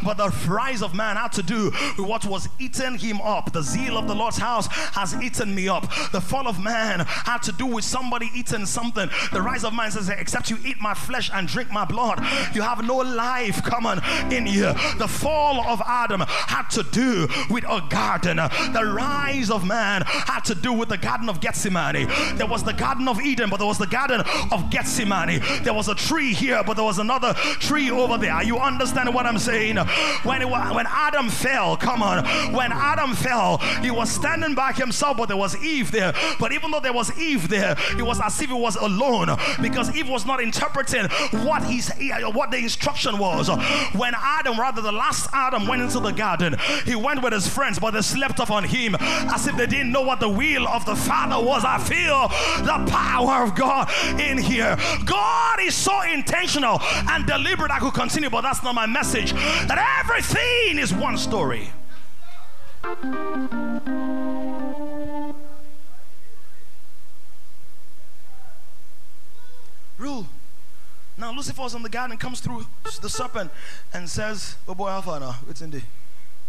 Speaker 2: but the rise of man had to do with what was eating him up. The zeal of the Lord's house has eaten me up. The fall of man had to do with somebody eating something. The rise of man says, Except you eat my flesh and drink my blood, you have no life common in you. The fall of Adam had to do with a garden. The rise of man had to do with the Garden of Gethsemane. There was the Garden of Eden, but there was the Garden of Gethsemane. There was a tree here, but there was another tree over there. You understand what I'm saying? When, it, when Adam fell, come on, when Adam fell, he was standing by himself, but there was Eve there. But even though there was Eve there, it was as if he was alone because Eve was not interpreting what he's uh, what the instruction was. When Adam, rather the last Adam, went into the garden, he went with his friends, but they slept upon him as if they didn't know what the will of the Father was. I feel the power of God in here. God is so intentional and deliberate. I could continue, but that's not my message. That everything is one story. Rule. Now Lucifer's on the garden comes through the serpent and says, Oh boy, Alpha now, it's in the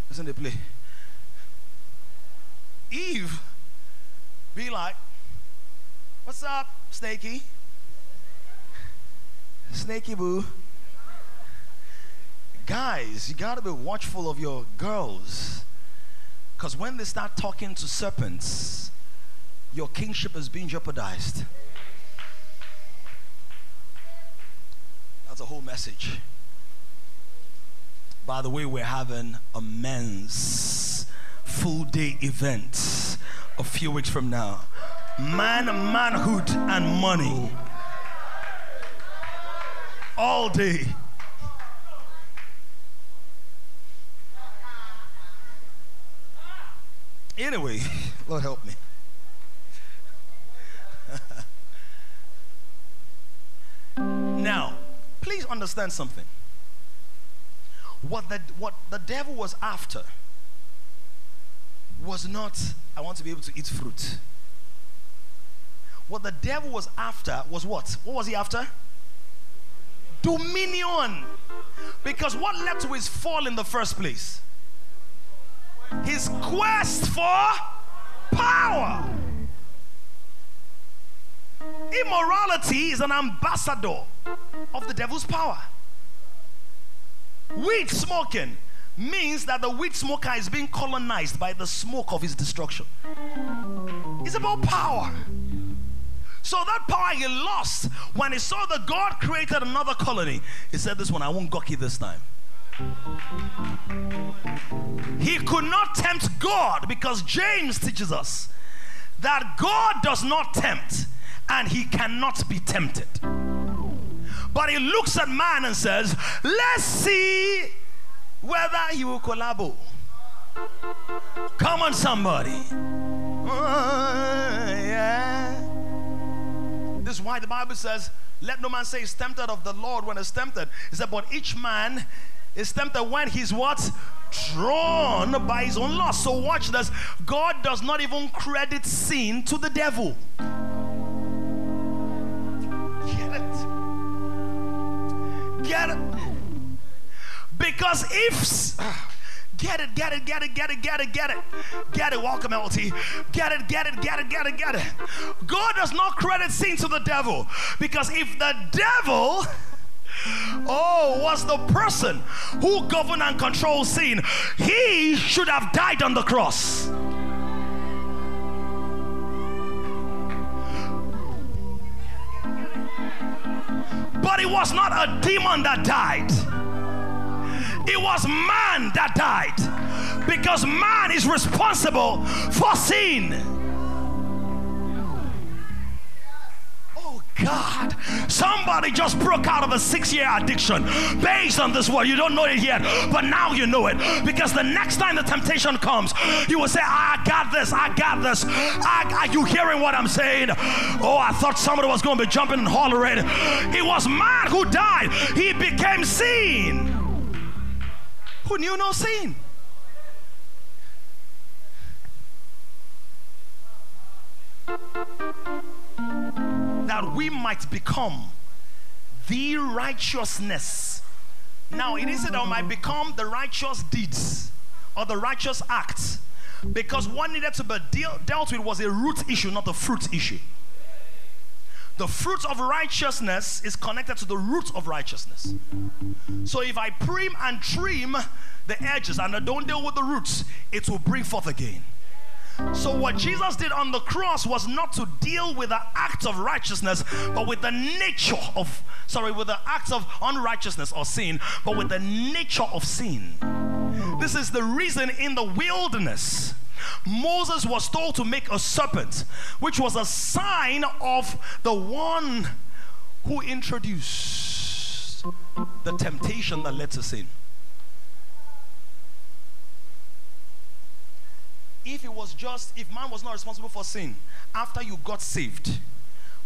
Speaker 2: it's in the play. Eve be like, What's up, Snakey? Snakey boo. Guys, you gotta be watchful of your girls. Because when they start talking to serpents, your kingship is being jeopardized. That's a whole message. By the way, we're having a men's full day event a few weeks from now. Man, manhood, and money. All day. Anyway, Lord help me. now, please understand something. What the, what the devil was after was not, I want to be able to eat fruit. What the devil was after was what? What was he after? Dominion. Because what led to his fall in the first place? His quest for power. Immorality is an ambassador of the devil's power. Weed smoking means that the weed smoker is being colonized by the smoke of his destruction. It's about power. So that power he lost when he saw that God created another colony. He said, This one, I won't gawky this time. He could not tempt God because James teaches us that God does not tempt and he cannot be tempted. But he looks at man and says, Let's see whether he will collabo. Come on, somebody. Uh, yeah. This is why the Bible says, Let no man say he's tempted of the Lord when he's tempted. He said, But each man is tempted when he's what? Drawn by his own lust. So watch this. God does not even credit sin to the devil. Get it? Because if get it, get it, get it, get it, get it, get it, get it, welcome LT. Get it, get it, get it, get it, get it. God does not credit sin to the devil because if the devil Oh, was the person who governed and controlled sin. He should have died on the cross. But it was not a demon that died. It was man that died. Because man is responsible for sin. God. Somebody just broke out of a six year addiction based on this word. You don't know it yet, but now you know it. Because the next time the temptation comes, you will say, ah, I got this, I got this. I, are you hearing what I'm saying? Oh, I thought somebody was going to be jumping and hollering. It was man who died, he became sin. Who knew no sin? That we might become the righteousness. Now, it is that I might become the righteous deeds or the righteous acts because what needed to be deal, dealt with was a root issue, not a fruit issue. The fruit of righteousness is connected to the root of righteousness. So if I prim and trim the edges and I don't deal with the roots, it will bring forth again. So, what Jesus did on the cross was not to deal with the act of righteousness, but with the nature of, sorry, with the act of unrighteousness or sin, but with the nature of sin. This is the reason in the wilderness. Moses was told to make a serpent, which was a sign of the one who introduced the temptation that led to sin. If it was just, if man was not responsible for sin, after you got saved,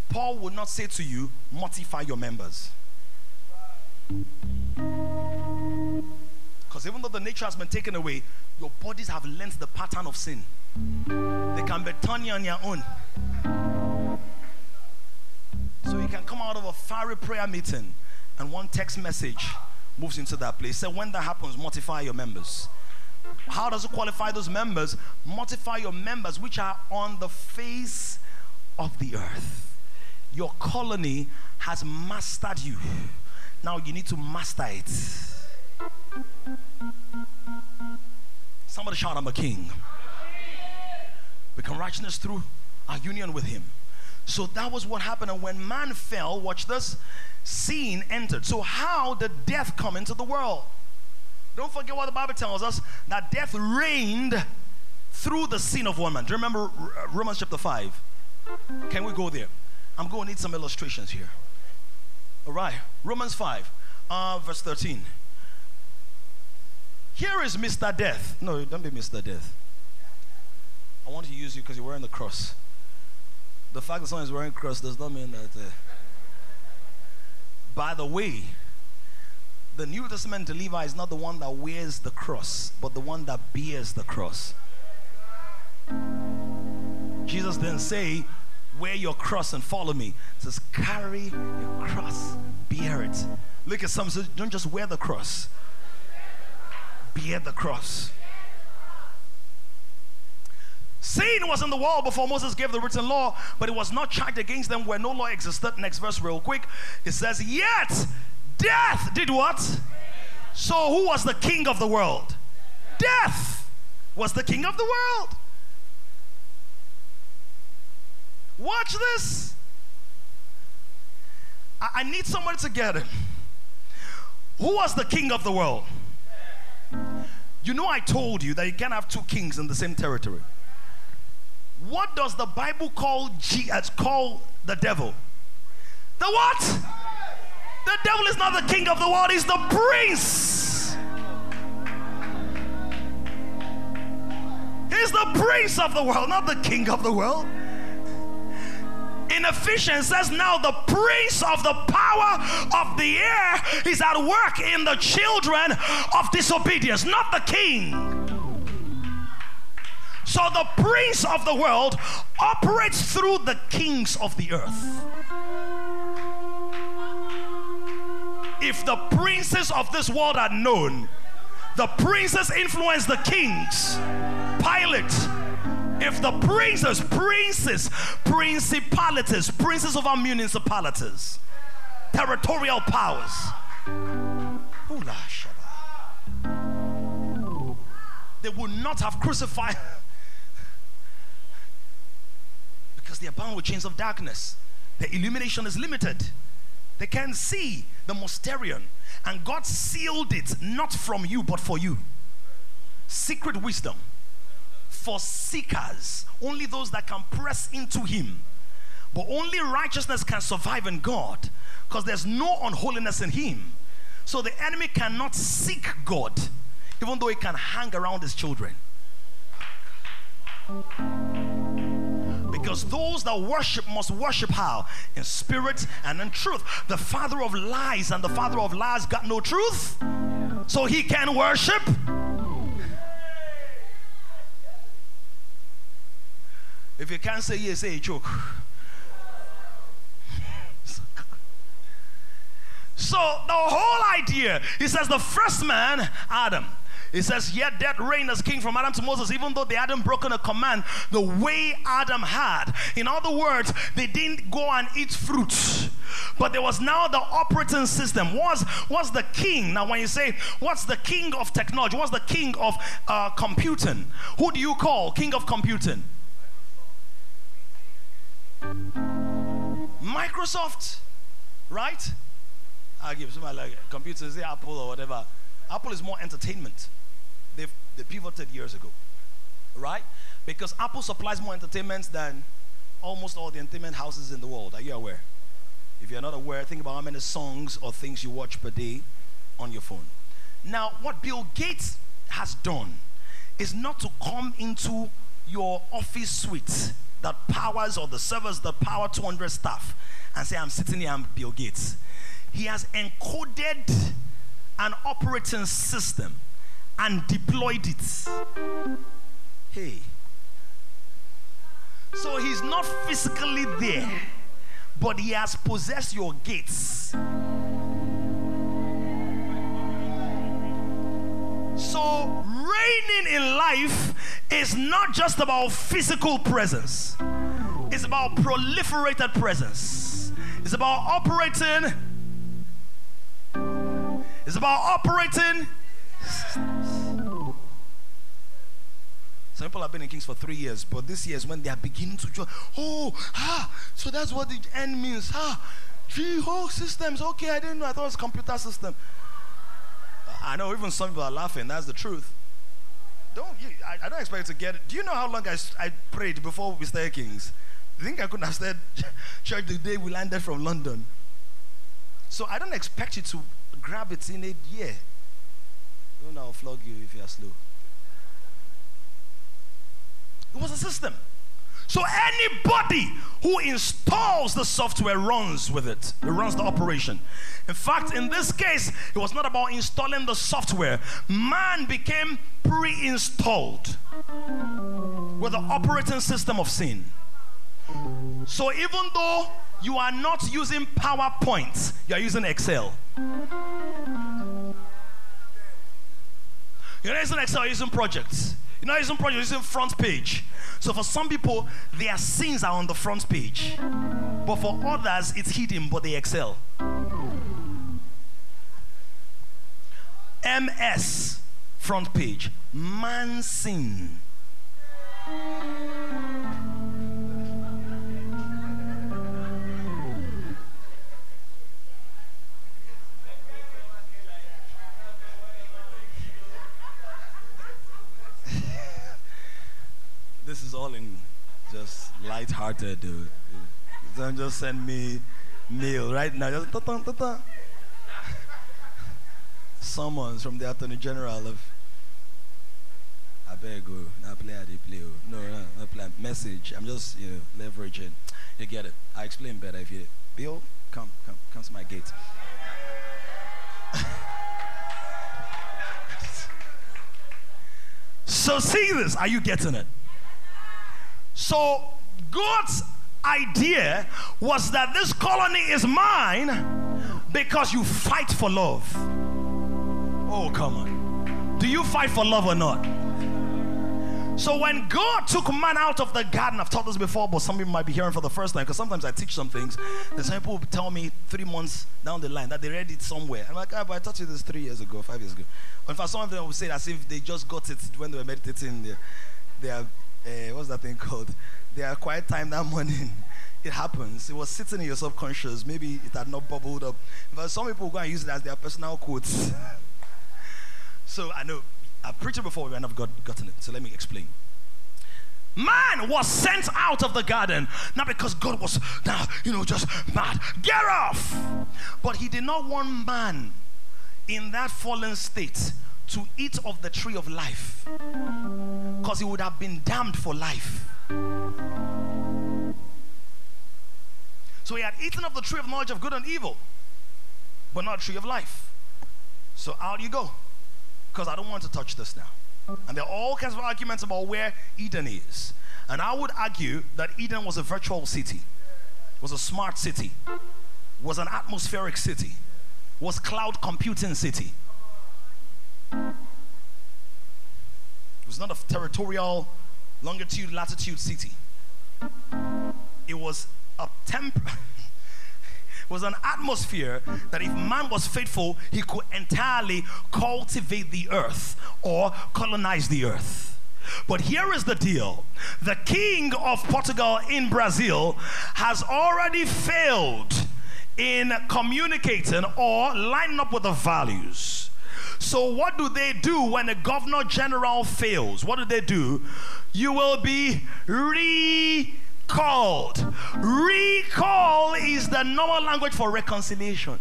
Speaker 2: Paul would not say to you, mortify your members. Because even though the nature has been taken away, your bodies have learned the pattern of sin. They can be turning on your own. So you can come out of a fiery prayer meeting and one text message moves into that place. So when that happens, mortify your members. How does it qualify those members? Multiply your members which are on the face of the earth. Your colony has mastered you. Now you need to master it. Somebody shout, I'm a king. Become righteousness through our union with him. So that was what happened. And when man fell, watch this, sin entered. So how did death come into the world? Don't forget what the Bible tells us that death reigned through the sin of one man. Do you remember uh, Romans chapter 5? Can we go there? I'm going to need some illustrations here. All right, Romans 5, uh, verse 13. Here is Mr. Death. No, don't be Mr. Death. I want to use you because you're wearing the cross. The fact that someone is wearing a cross does not mean that. Uh, by the way, the New Testament believer is not the one that wears the cross, but the one that bears the cross. Jesus didn't say, Wear your cross and follow me. It says, Carry your cross, bear it. Look at some says, Don't just wear the cross, bear the cross. Sin was in the world before Moses gave the written law, but it was not charged against them where no law existed. Next verse, real quick. It says, Yet Death did what? So, who was the king of the world? Death was the king of the world. Watch this. I, I need somebody to get it. Who was the king of the world? You know, I told you that you can't have two kings in the same territory. What does the Bible call G as call the devil? The what? The devil is not the king of the world, he's the prince. He's the prince of the world, not the king of the world. In Ephesians says now the prince of the power of the air is at work in the children of disobedience, not the king. So the prince of the world operates through the kings of the earth. If the princes of this world are known, the princes influence the kings. Pilate, if the princes, princes, principalities, princes of our municipalities, territorial powers, they would not have crucified because they are bound with chains of darkness. The illumination is limited. They can see the mysterion. And God sealed it not from you, but for you. Secret wisdom for seekers, only those that can press into Him. But only righteousness can survive in God because there's no unholiness in Him. So the enemy cannot seek God, even though he can hang around his children. Because those that worship must worship how? In spirit and in truth. The father of lies and the father of lies got no truth. So he can worship. If you can't say yes, say a joke. so the whole idea, he says the first man, Adam, it says, Yet death reigned as king from Adam to Moses, even though they hadn't broken a command the way Adam had. In other words, they didn't go and eat fruit. But there was now the operating system. Was what's the king? Now, when you say what's the king of technology, what's the king of uh, computing? Who do you call king of computing? Microsoft, right? I give somebody like computers, say Apple or whatever. Apple is more entertainment. They've they pivoted years ago, right? Because Apple supplies more entertainment than almost all the entertainment houses in the world. Are you aware? If you're not aware, think about how many songs or things you watch per day on your phone. Now, what Bill Gates has done is not to come into your office suite that powers or the servers that power 200 staff and say, I'm sitting here, I'm Bill Gates. He has encoded an operating system and deployed it. Hey. So he's not physically there, but he has possessed your gates. So, reigning in life is not just about physical presence, it's about proliferated presence. It's about operating. It's about operating some people have been in Kings for three years, but this year is when they are beginning to join. Oh, ah, so that's what the end means. Ah, gee, whole systems. Okay, I didn't know. I thought it was computer system. I know even some people are laughing. That's the truth. Don't you, I, I don't expect to get it. Do you know how long I, I prayed before we started Kings? I think I couldn't have started church the day we landed from London. So I don't expect you to grab it in a year. I'll flog you if you are slow. It was a system. So anybody who installs the software runs with it. It runs the operation. In fact, in this case, it was not about installing the software. Man became pre-installed with the operating system of sin. So even though you are not using PowerPoint, you are using Excel. You're not using Excel, using projects. You're not using projects, using front page. So for some people, their sins are on the front page. But for others, it's hidden, but they excel. MS, front page. Man sin. Just light-hearted, dude. Don't just send me mail right now. Just ta -ta, ta -ta. Summons from the Attorney General of I beg oh, you, not play at the play. Oh. No, no, not play. Message. I'm just you know leveraging. You get it. I explain better if you. Bill, come, come, come to my gate. so see this. Are you getting it? So God's idea was that this colony is mine because you fight for love. Oh, come on. Do you fight for love or not? So when God took man out of the garden, I've taught this before, but some people might be hearing for the first time because sometimes I teach some things. Then some people tell me three months down the line that they read it somewhere. I'm like, ah, but I taught you this three years ago, five years ago. Or for some of them will say as if they just got it when they were meditating their, their uh, what's that thing called? They are quiet time that morning. It happens. It was sitting in your subconscious. Maybe it had not bubbled up. But some people go and use it as their personal quotes. so I know I've preached it before, we have got, gotten it. So let me explain. Man was sent out of the garden, not because God was now, you know, just mad. Get off! But he did not want man in that fallen state to eat of the tree of life because he would have been damned for life. So he had eaten of the tree of knowledge of good and evil, but not tree of life. So out you go, because I don't want to touch this now. And there are all kinds of arguments about where Eden is. And I would argue that Eden was a virtual city, was a smart city, was an atmospheric city, was cloud computing city. It was not a territorial longitude, latitude city. It was a temp was an atmosphere that if man was faithful, he could entirely cultivate the earth or colonize the earth. But here is the deal the king of Portugal in Brazil has already failed in communicating or lining up with the values. So, what do they do when a governor general fails? What do they do? You will be recalled. Recall is the normal language for reconciliation.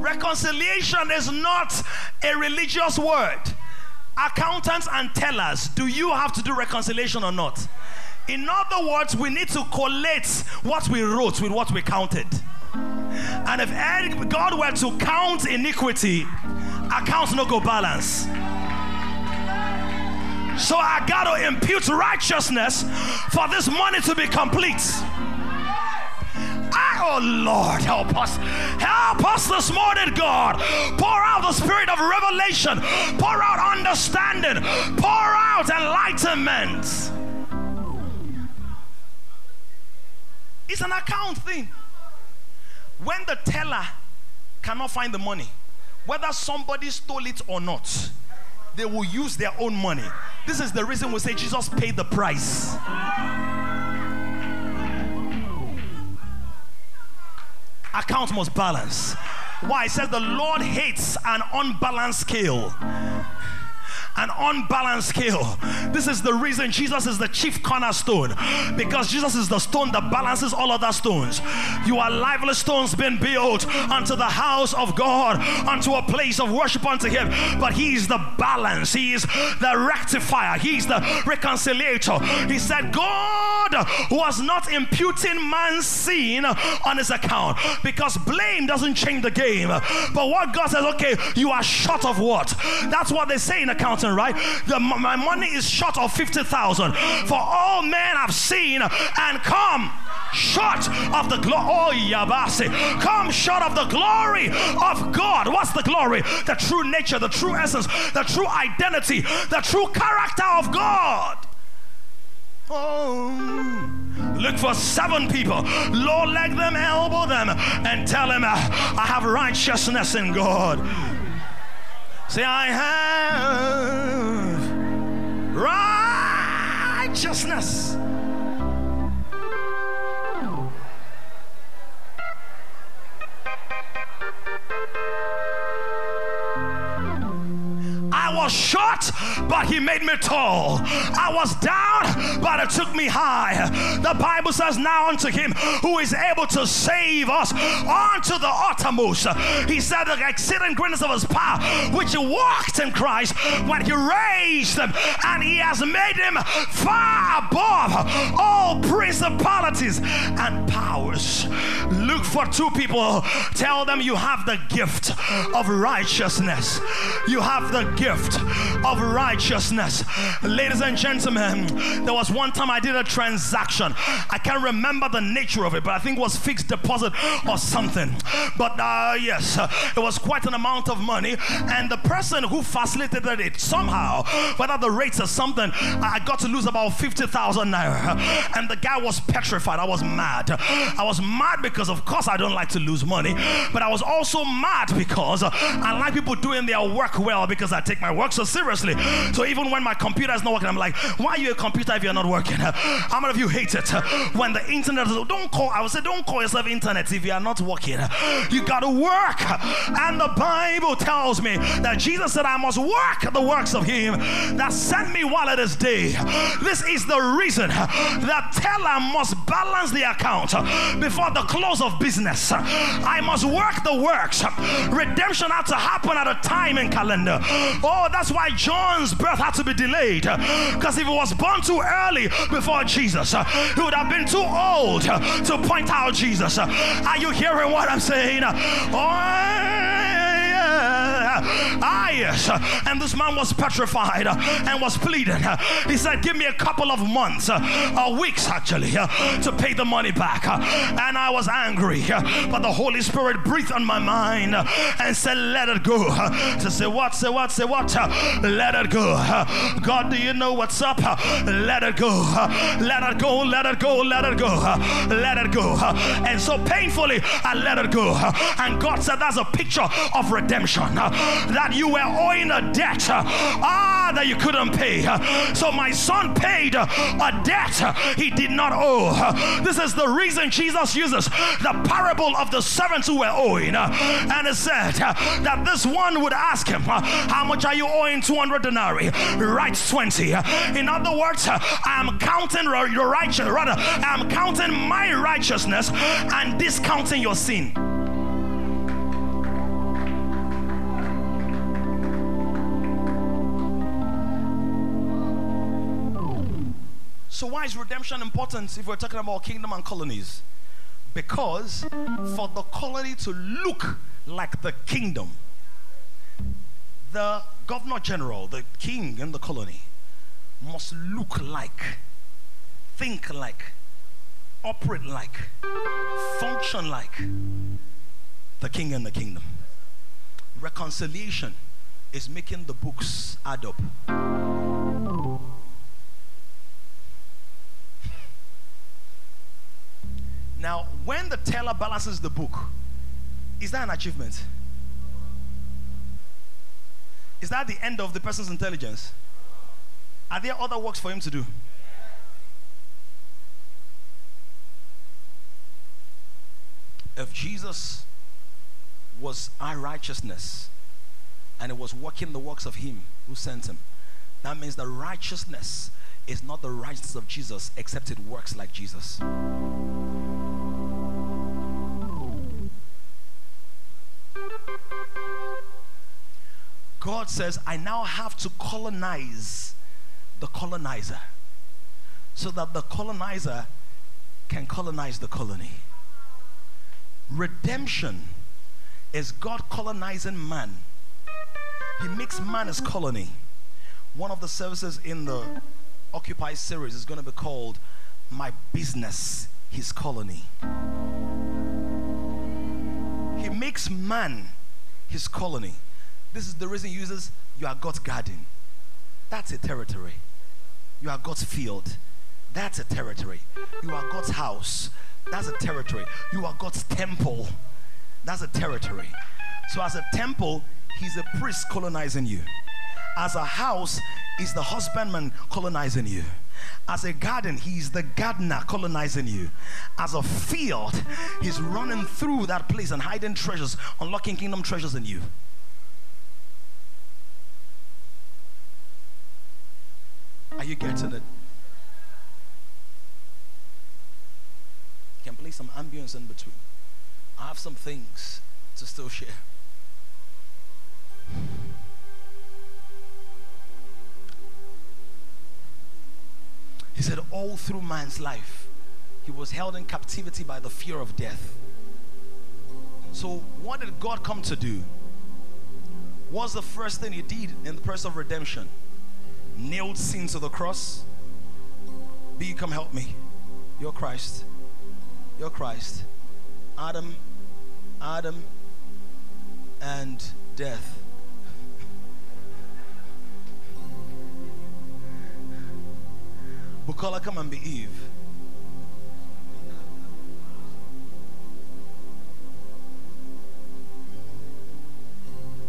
Speaker 2: Reconciliation is not a religious word. Accountants and tellers, do you have to do reconciliation or not? In other words, we need to collate what we wrote with what we counted. And if God were to count iniquity, accounts no go balance. So I got to impute righteousness for this money to be complete. I, oh Lord, help us. Help us this morning, God. Pour out the spirit of revelation, pour out understanding, pour out enlightenment. It's an account thing. When the teller cannot find the money, whether somebody stole it or not, they will use their own money. This is the reason we say Jesus paid the price. Account must balance. Why? It says the Lord hates an unbalanced scale an unbalanced scale. This is the reason Jesus is the chief cornerstone because Jesus is the stone that balances all other stones. You are lively stones being built unto the house of God, unto a place of worship unto Him. But He is the balance, He is the rectifier, He is the reconciliator. He said, God was not imputing man's sin on His account because blame doesn't change the game. But what God says, okay, you are short of what? That's what they say in account right? The, my money is short of 50,000. For all men have seen and come short of the glory. Oh. Come short of the glory of God. What's the glory? The true nature, the true essence, the true identity, the true character of God. Oh. Look for seven people. Lord, leg them, elbow them, and tell them, I have righteousness in God. Say, I have righteousness. Was short, but he made me tall. I was down, but it took me high. The Bible says, Now unto him who is able to save us unto the uttermost. He said, The exceeding greatness of his power, which he walked in Christ when he raised him, and he has made him far above all principalities and powers. Look for two people, tell them you have the gift of righteousness. You have the gift of righteousness righteousness. Ladies and gentlemen, there was one time I did a transaction. I can't remember the nature of it, but I think it was fixed deposit or something. But uh, yes, it was quite an amount of money. And the person who facilitated it somehow, whether the rates or something, I got to lose about 50,000 naira. And the guy was petrified. I was mad. I was mad because, of course, I don't like to lose money. But I was also mad because I like people doing their work well because I take my work so seriously. So even when my computer is not working, I'm like, why are you a computer if you're not working? How many of you hate it when the internet is, don't call, I would say, don't call yourself internet if you are not working. You got to work. And the Bible tells me that Jesus said, I must work the works of Him that sent me while it is day. This is the reason that teller must balance the account before the close of business. I must work the works. Redemption had to happen at a time in calendar. Oh, that's why John's birth had to be delayed. Because if he was born too early before Jesus, he would have been too old to point out Jesus. Are you hearing what I'm saying? Oh, Ah, Ah, yes. And this man was petrified and was pleading. He said, Give me a couple of months, uh, weeks actually, uh, to pay the money back. And I was angry, uh, but the Holy Spirit breathed on my mind and said, Let it go. To say, What, say what, say what? Let it go. God, do you know what's up? Let it go. Let it go, let it go, let it go. Let it go. And so painfully, I let it go. And God said, That's a picture of redemption that you were owing a debt uh, ah that you couldn't pay. So my son paid uh, a debt he did not owe. This is the reason jesus uses the parable of the servants who were owing. And it said that this one would ask him uh, how much are you owing? 200 denarii. Right 20 in other words i am counting your righteous rather i am counting my righteousness and discounting your sin So, why is redemption important if we're talking about kingdom and colonies? Because for the colony to look like the kingdom, the governor general, the king in the colony, must look like, think like, operate like, function like the king in the kingdom. Reconciliation is making the books add up. Now, when the teller balances the book, is that an achievement? Is that the end of the person's intelligence? Are there other works for him to do? If Jesus was our righteousness and it was working the works of him who sent him, that means the righteousness is not the righteousness of Jesus except it works like Jesus. God says, I now have to colonize the colonizer so that the colonizer can colonize the colony. Redemption is God colonizing man. He makes man his colony. One of the services in the Occupy series is going to be called My Business, His Colony. He makes man his colony. This is the reason he uses you are God's garden. That's a territory. You are God's field. That's a territory. You are God's house. That's a territory. You are God's temple. That's a territory. So, as a temple, he's a priest colonizing you. As a house, is the husbandman colonizing you. As a garden, he's the gardener colonizing you. As a field, he's running through that place and hiding treasures, unlocking kingdom treasures in you. Are you getting it? You can play some ambience in between. I have some things to still share. He said, all through man's life, he was held in captivity by the fear of death. So, what did God come to do? What's the first thing he did in the person of redemption? nailed sin to the cross. B, come help me. You're Christ. You're Christ. Adam, Adam, and death. Bukola, come and be Eve.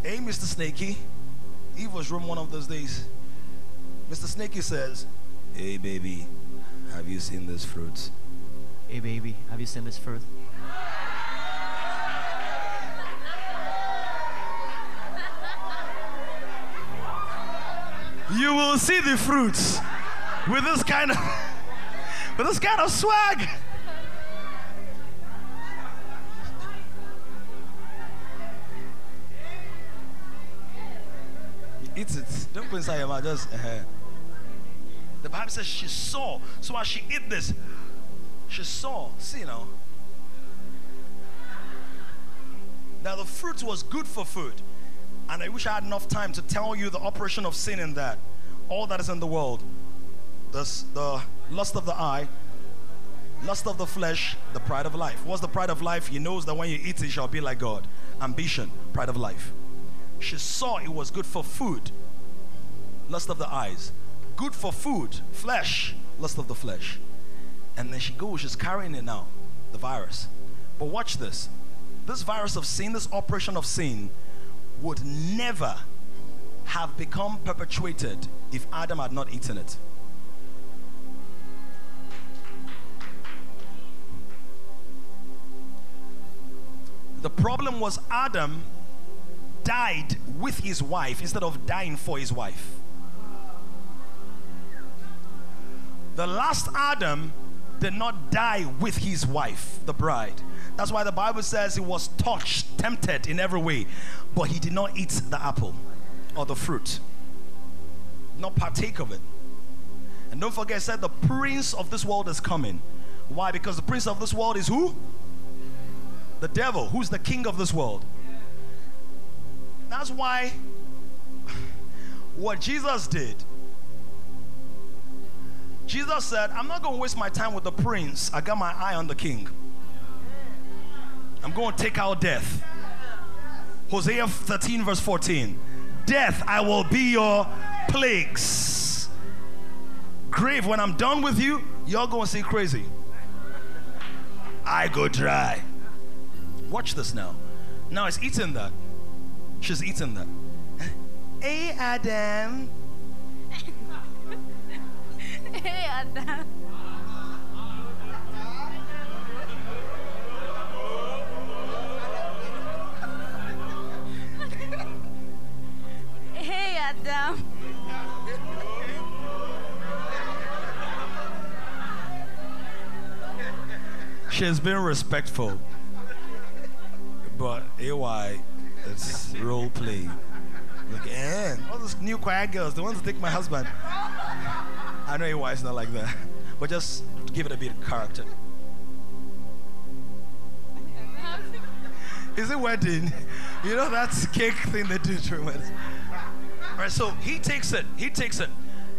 Speaker 2: Hey, Mr. Snakey. Eve was room one of those days. Mr. Snakey says, Hey, baby, have you seen this fruit?
Speaker 3: Hey baby, have you seen this fruit?
Speaker 2: You will see the fruits with this kind of with this kind of swag. Eat it. Don't put inside your mouth. Just. Uh, the Bible says she saw. So as she ate this, she saw. See now. Now the fruit was good for food. And I wish I had enough time to tell you the operation of sin in that. All that is in the world. The, the lust of the eye, lust of the flesh, the pride of life. What's the pride of life? He knows that when you eat it, shall be like God. Ambition, pride of life. She saw it was good for food, lust of the eyes. Good for food, flesh, lust of the flesh. And then she goes, she's carrying it now, the virus. But watch this. This virus of sin, this operation of sin, would never have become perpetuated if Adam had not eaten it. The problem was Adam died with his wife instead of dying for his wife. The last Adam did not die with his wife, the bride. That's why the Bible says he was touched, tempted in every way, but he did not eat the apple or the fruit, not partake of it. And don't forget, said the prince of this world is coming. Why? Because the prince of this world is who? The devil, who's the king of this world. That's why what Jesus did, Jesus said, I'm not going to waste my time with the prince. I got my eye on the king. I'm going to take out death. Hosea 13, verse 14. Death, I will be your plagues. Grave, when I'm done with you, you're going to see crazy. I go dry. Watch this now. Now it's eaten that. She's eaten that. Hey, Adam.
Speaker 4: hey, Adam. hey, Adam.
Speaker 2: She's been respectful. But AY, it's role play. Like, eh, all those new quiet girls, the ones that take my husband. I know AY is not like that. But just give it a bit of character. Is it wedding? You know that's cake thing they do during weddings. Right, so he takes it. He takes it.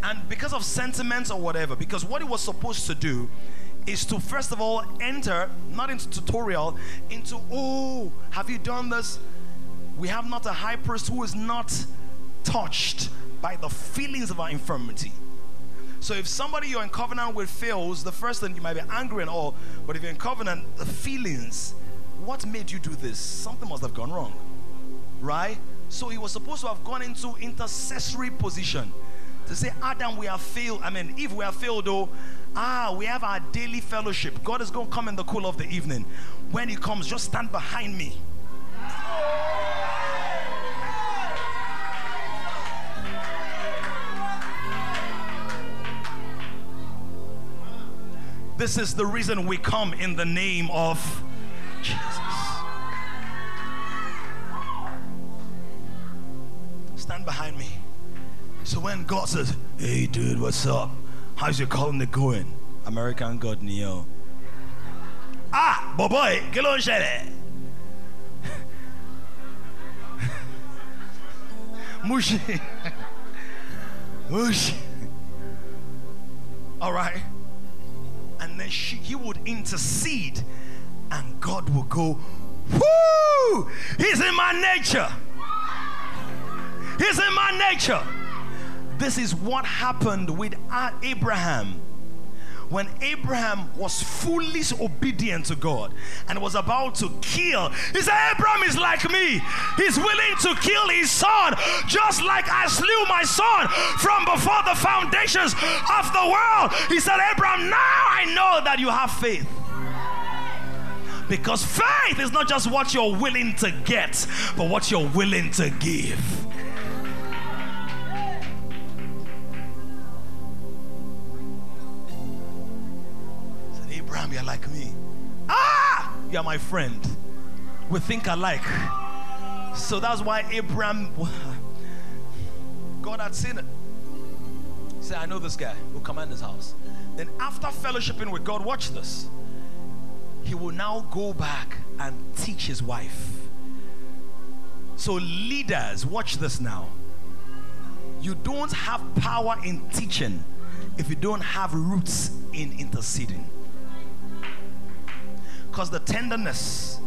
Speaker 2: And because of sentiments or whatever, because what he was supposed to do is to first of all enter, not into tutorial, into, oh, have you done this? We have not a high priest who is not touched by the feelings of our infirmity. So if somebody you're in covenant with fails, the first thing you might be angry and all, but if you're in covenant, the feelings, what made you do this? Something must have gone wrong. Right? So he was supposed to have gone into intercessory position to say, Adam, we have failed. I mean, if we have failed, though, ah, we have our daily fellowship. God is going to come in the cool of the evening. When he comes, just stand behind me. This is the reason we come in the name of Jesus. Stand behind me. So when God says, Hey dude, what's up? How's your colony going? American God Neo. Ah, boy, get on share. Mushi. Whoosh. All right. And then she, he would intercede, and God would go, Whoo! He's in my nature. He's in my nature. This is what happened with Abraham when Abraham was fully obedient to God and was about to kill, he said, Abraham is like me. He's willing to kill his son, just like I slew my son from before the foundations of the world. He said, Abraham, now I know that you have faith. Because faith is not just what you're willing to get, but what you're willing to give. Ah, you're my friend. We think alike. So that's why Abraham, God had seen it. Said, I know this guy will command his house. Then, after fellowshipping with God, watch this. He will now go back and teach his wife. So, leaders, watch this now. You don't have power in teaching if you don't have roots in interceding. Because the tenderness,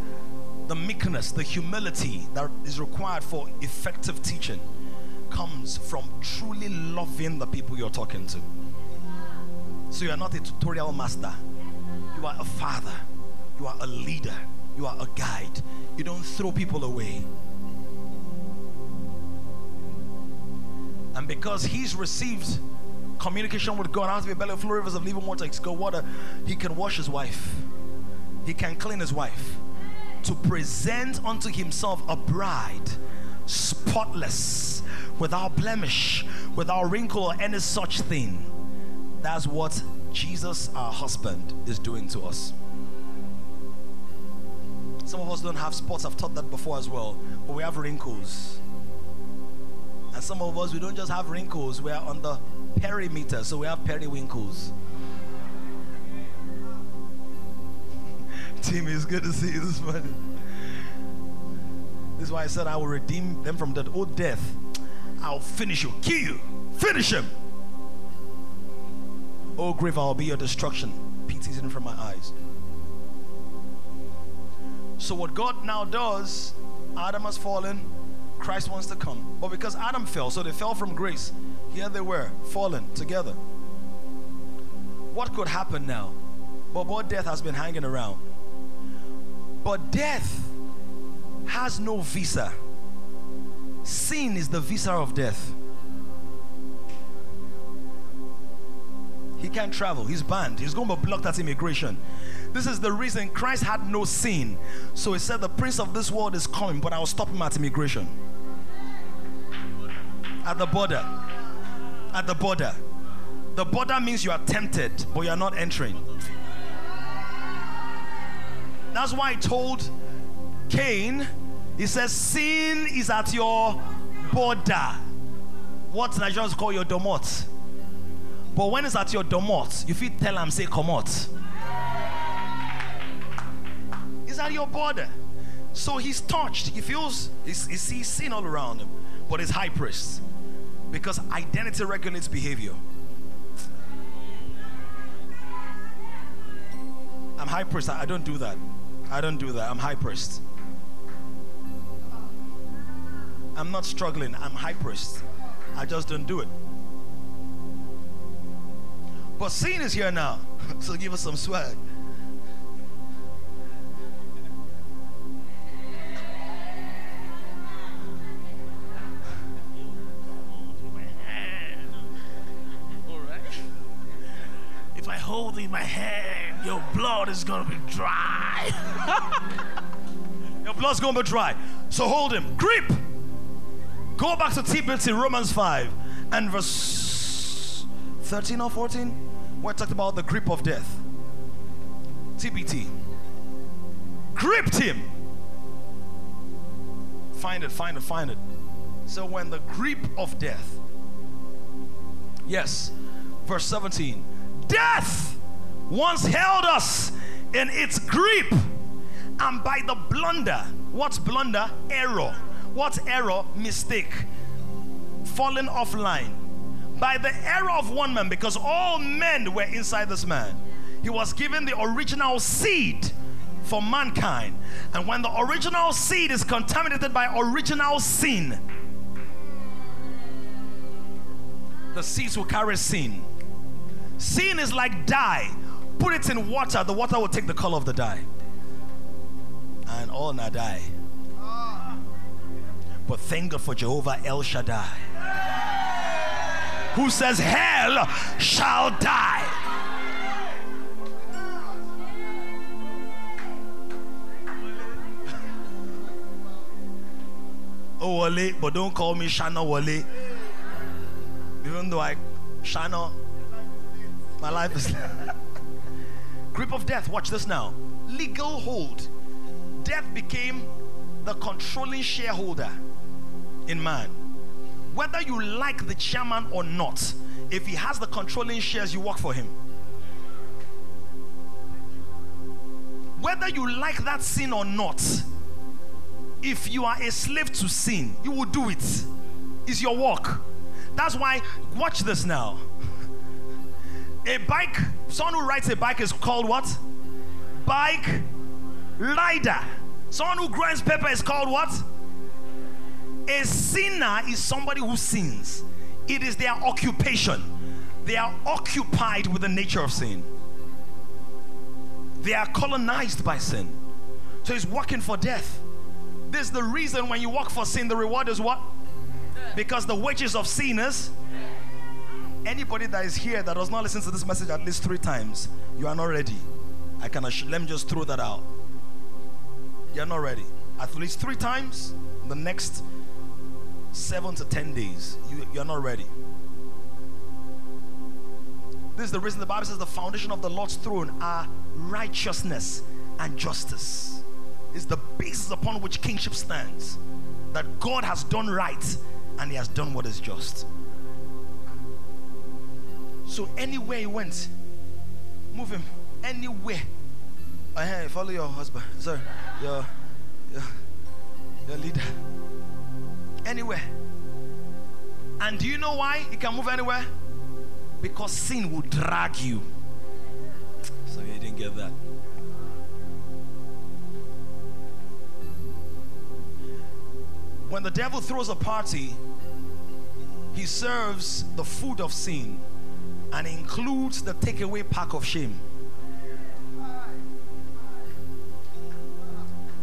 Speaker 2: the meekness, the humility that is required for effective teaching comes from truly loving the people you're talking to. So you're not a tutorial master, you are a father, you are a leader, you are a guide. You don't throw people away. And because he's received communication with God, out of a belly flow rivers of living water, go water, he can wash his wife he can clean his wife to present unto himself a bride spotless, without blemish, without wrinkle or any such thing. That's what Jesus, our husband, is doing to us. Some of us don't have spots, I've taught that before as well, but we have wrinkles. And some of us, we don't just have wrinkles, we are on the perimeter, so we have periwinkles. Timmy, it's good to see you this morning. This is why I said I will redeem them from that old oh, death. I'll finish you, kill you, finish him. Oh, grave, I'll be your destruction. Pity's in from my eyes. So, what God now does, Adam has fallen, Christ wants to come. But because Adam fell, so they fell from grace, here they were, fallen together. What could happen now? But what death has been hanging around. But death has no visa. Sin is the visa of death. He can't travel. He's banned. He's going to be blocked at immigration. This is the reason Christ had no sin. So he said, The prince of this world is coming, but I'll stop him at immigration. At the border. At the border. The border means you are tempted, but you are not entering. That's why I told Cain, he says, Sin is at your border. What Nigerians call your domot. But when it's at your domot, you feel tell him, say, come out. It's at your border. So he's touched. He feels, he, sees sin all around him. But he's high priest. Because identity regulates behavior. I'm high priest. I don't do that. I don't do that. I'm high priest. I'm not struggling. I'm high priest. I just don't do it. But sin is here now. so give us some swag. All right.
Speaker 5: If I hold in my hand, your blood is gonna be dry.
Speaker 2: Your blood's gonna be dry. So hold him. Grip. Go back to TPT Romans 5 and verse 13 or 14, where it talked about the grip of death. TPT. Gripped him. Find it, find it, find it. So when the grip of death. Yes. Verse 17. Death once held us in its grip, and by the blunder, what's blunder? Error. What's error? Mistake. Falling offline. By the error of one man, because all men were inside this man, he was given the original seed for mankind. And when the original seed is contaminated by original sin, the seeds will carry sin. Sin is like dye. Put it in water, the water will take the color of the dye. And all not die. But thank God for Jehovah El Shaddai, who says, Hell shall die. Oh, Wale, but don't call me Shana Wale. Even though I, Shana, my life is. Grip of death, watch this now. Legal hold. Death became the controlling shareholder in man. Whether you like the chairman or not, if he has the controlling shares, you work for him. Whether you like that sin or not, if you are a slave to sin, you will do it. It's your work. That's why, watch this now. A bike, someone who rides a bike is called what? Bike rider. Someone who grinds paper is called what? A sinner is somebody who sins. It is their occupation. They are occupied with the nature of sin. They are colonized by sin. So he's working for death. This is the reason when you work for sin, the reward is what? Because the wages of sin is. Anybody that is here that does not listen to this message at least three times, you are not ready. I can assure, let me just throw that out. You're not ready. At least three times, the next seven to ten days, you, you're not ready. This is the reason the Bible says the foundation of the Lord's throne are righteousness and justice. It's the basis upon which kingship stands. That God has done right and He has done what is just. So anywhere He went, move Him anywhere. Uh, hey, follow your husband, sir, your, your, your leader. Anywhere. And do you know why He can move anywhere? Because sin will drag you. So you didn't get that. When the devil throws a party, he serves the food of sin and includes the takeaway pack of shame.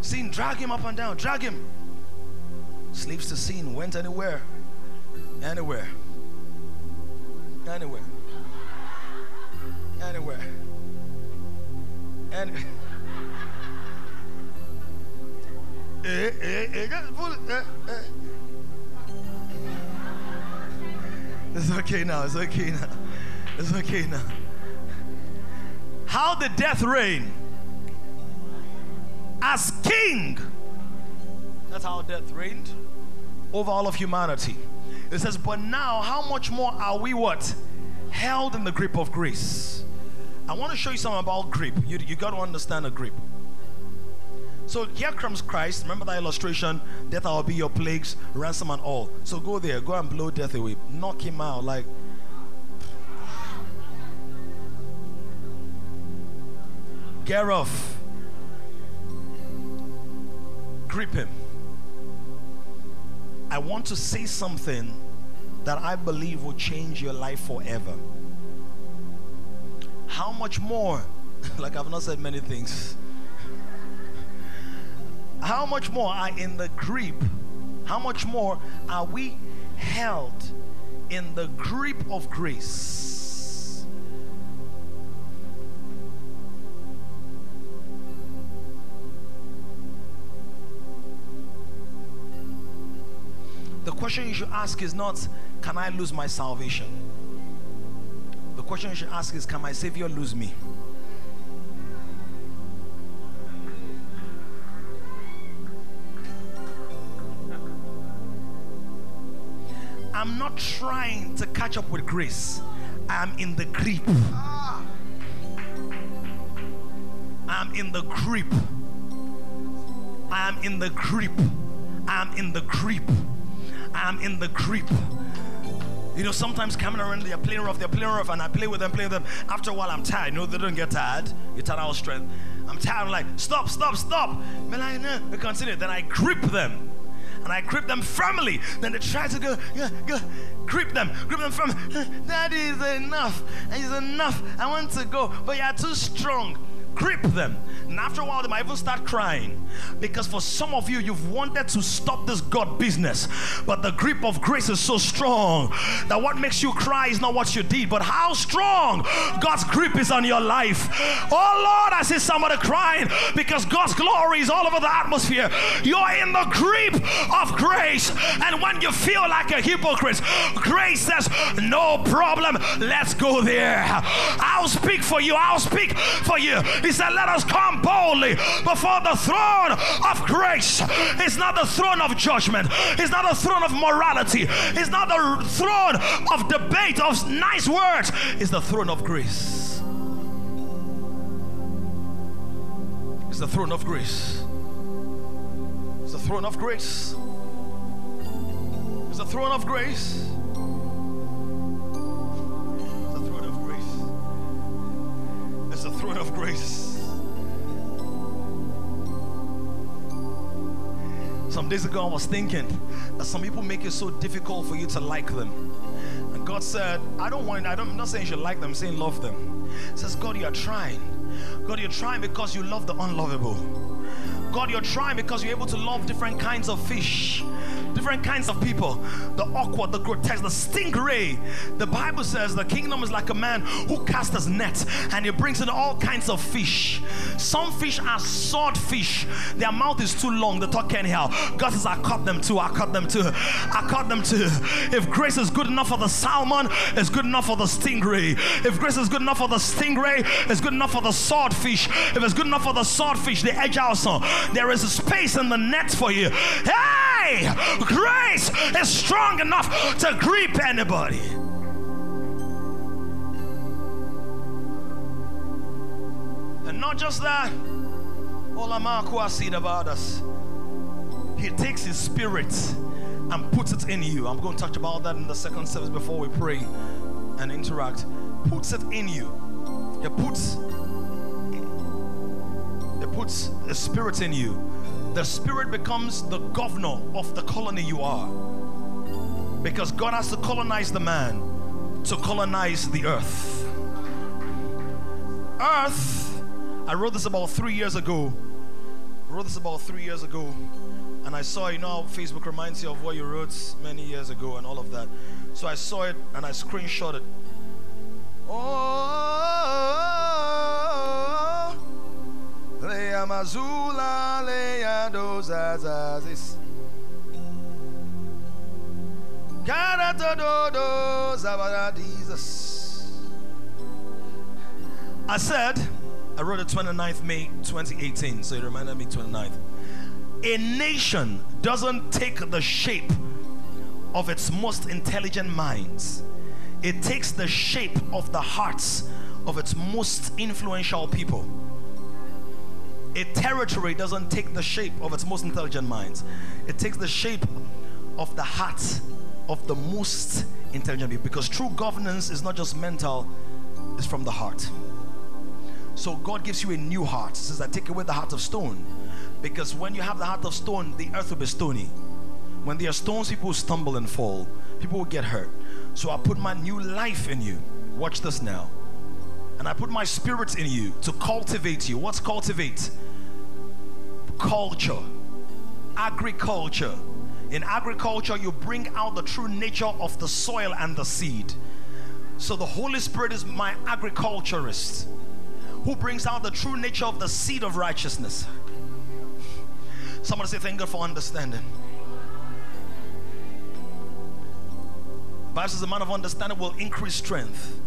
Speaker 2: Sin, drag him up and down, drag him. Sleeps to sin, went anywhere, anywhere, anywhere, anywhere. Eh, eh, eh, eh, eh. It's okay now. It's okay now. It's okay now. How did death reign? As king. That's how death reigned over all of humanity. It says, but now how much more are we what? Held in the grip of grace. I want to show you something about grip. You, you got to understand a grip. So here comes Christ. Remember that illustration? Death I'll be your plagues, ransom and all. So go there, go and blow death away. Knock him out like. Get off. Grip him. I want to say something that I believe will change your life forever. How much more? like I've not said many things how much more are in the grip? How much more are we held in the grip of grace? The question you should ask is not, Can I lose my salvation? The question you should ask is, Can my Savior lose me? I'm not trying to catch up with grace. I'm in the grip. I'm in the grip. I'm in the grip. I'm in the grip. I'm in the grip. You know, sometimes coming around, they're playing rough, they're playing rough, and I play with them, play with them. After a while, I'm tired. You know, they don't get tired. You turn out strength. I'm tired. I'm like, stop, stop, stop. But like, we continue. Then I grip them. And I grip them firmly. Then they try to go, go, go. Grip them, grip them firmly. That is enough. It's enough. I want to go. But you're too strong grip them. And after a while, they might even start crying. Because for some of you, you've wanted to stop this God business. But the grip of grace is so strong that what makes you cry is not what you did, but how strong God's grip is on your life. Oh Lord, I see somebody crying because God's glory is all over the atmosphere. You're in the grip of grace. And when you feel like a hypocrite, grace says, No problem, let's go there. I'll speak for you, I'll speak for you. He said, Let us come boldly before the throne of grace. It's not the throne of judgment, it's not the throne of morality, it's not the throne of debate, of nice words, it's the throne of grace. It's the throne of grace. It's the throne of grace. It's the throne of grace. It's the throne of grace. It's the throne of grace. Some days ago, I was thinking that some people make it so difficult for you to like them. And God said, I don't want, I don't, I'm not saying you should like them, I'm saying love them. He says, God, you are trying. God, you're trying because you love the unlovable. God, you're trying because you're able to love different kinds of fish, different kinds of people, the awkward, the grotesque, the stingray. The Bible says the kingdom is like a man who casts his net and he brings in all kinds of fish. Some fish are swordfish, their mouth is too long, they talk anyhow. God says, I caught them too, I caught them too, I caught them too. If grace is good enough for the salmon, it's good enough for the stingray. If grace is good enough for the stingray, it's good enough for the swordfish. If it's good enough for the swordfish, the edge also, there is a space in the net for you. Hey, grace is strong enough to grip anybody. And not just that, said about us. He takes his spirit and puts it in you. I'm going to touch about that in the second service before we pray and interact. Puts it in you. He puts He puts a spirit in you. The spirit becomes the governor of the colony you are. Because God has to colonize the man to colonize the earth. Earth, I wrote this about three years ago. I wrote this about three years ago. And I saw, you know, Facebook reminds you of what you wrote many years ago and all of that. So I saw it and I screenshot it. Oh, Karatododo. I said, I wrote it 29th May 2018, so it reminded me 29th. A nation doesn't take the shape of its most intelligent minds, it takes the shape of the hearts of its most influential people. A territory doesn't take the shape of its most intelligent minds, it takes the shape of the heart of the most intelligent people. Because true governance is not just mental, it's from the heart. So God gives you a new heart. He says, I take away the heart of stone. Because when you have the heart of stone, the earth will be stony. When there are stones, people will stumble and fall. People will get hurt. So I put my new life in you. Watch this now. And I put my spirit in you to cultivate you. What's cultivate? Culture. Agriculture. In agriculture, you bring out the true nature of the soil and the seed. So the Holy Spirit is my agriculturist who brings out the true nature of the seed of righteousness. Somebody say, Thank God for understanding. Bible says the man of understanding will increase strength.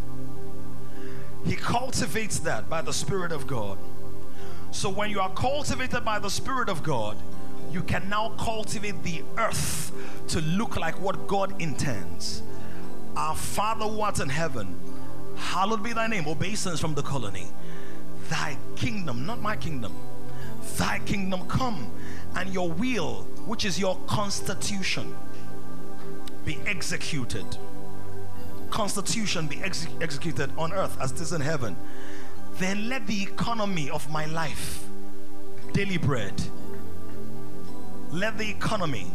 Speaker 2: He cultivates that by the Spirit of God. So when you are cultivated by the Spirit of God, you can now cultivate the earth to look like what God intends. Our Father who art in heaven, hallowed be thy name. Obeisance from the colony. Thy kingdom, not my kingdom, thy kingdom come, and your will, which is your constitution, be executed constitution be exe- executed on earth as it is in heaven, then let the economy of my life, daily bread, let the economy,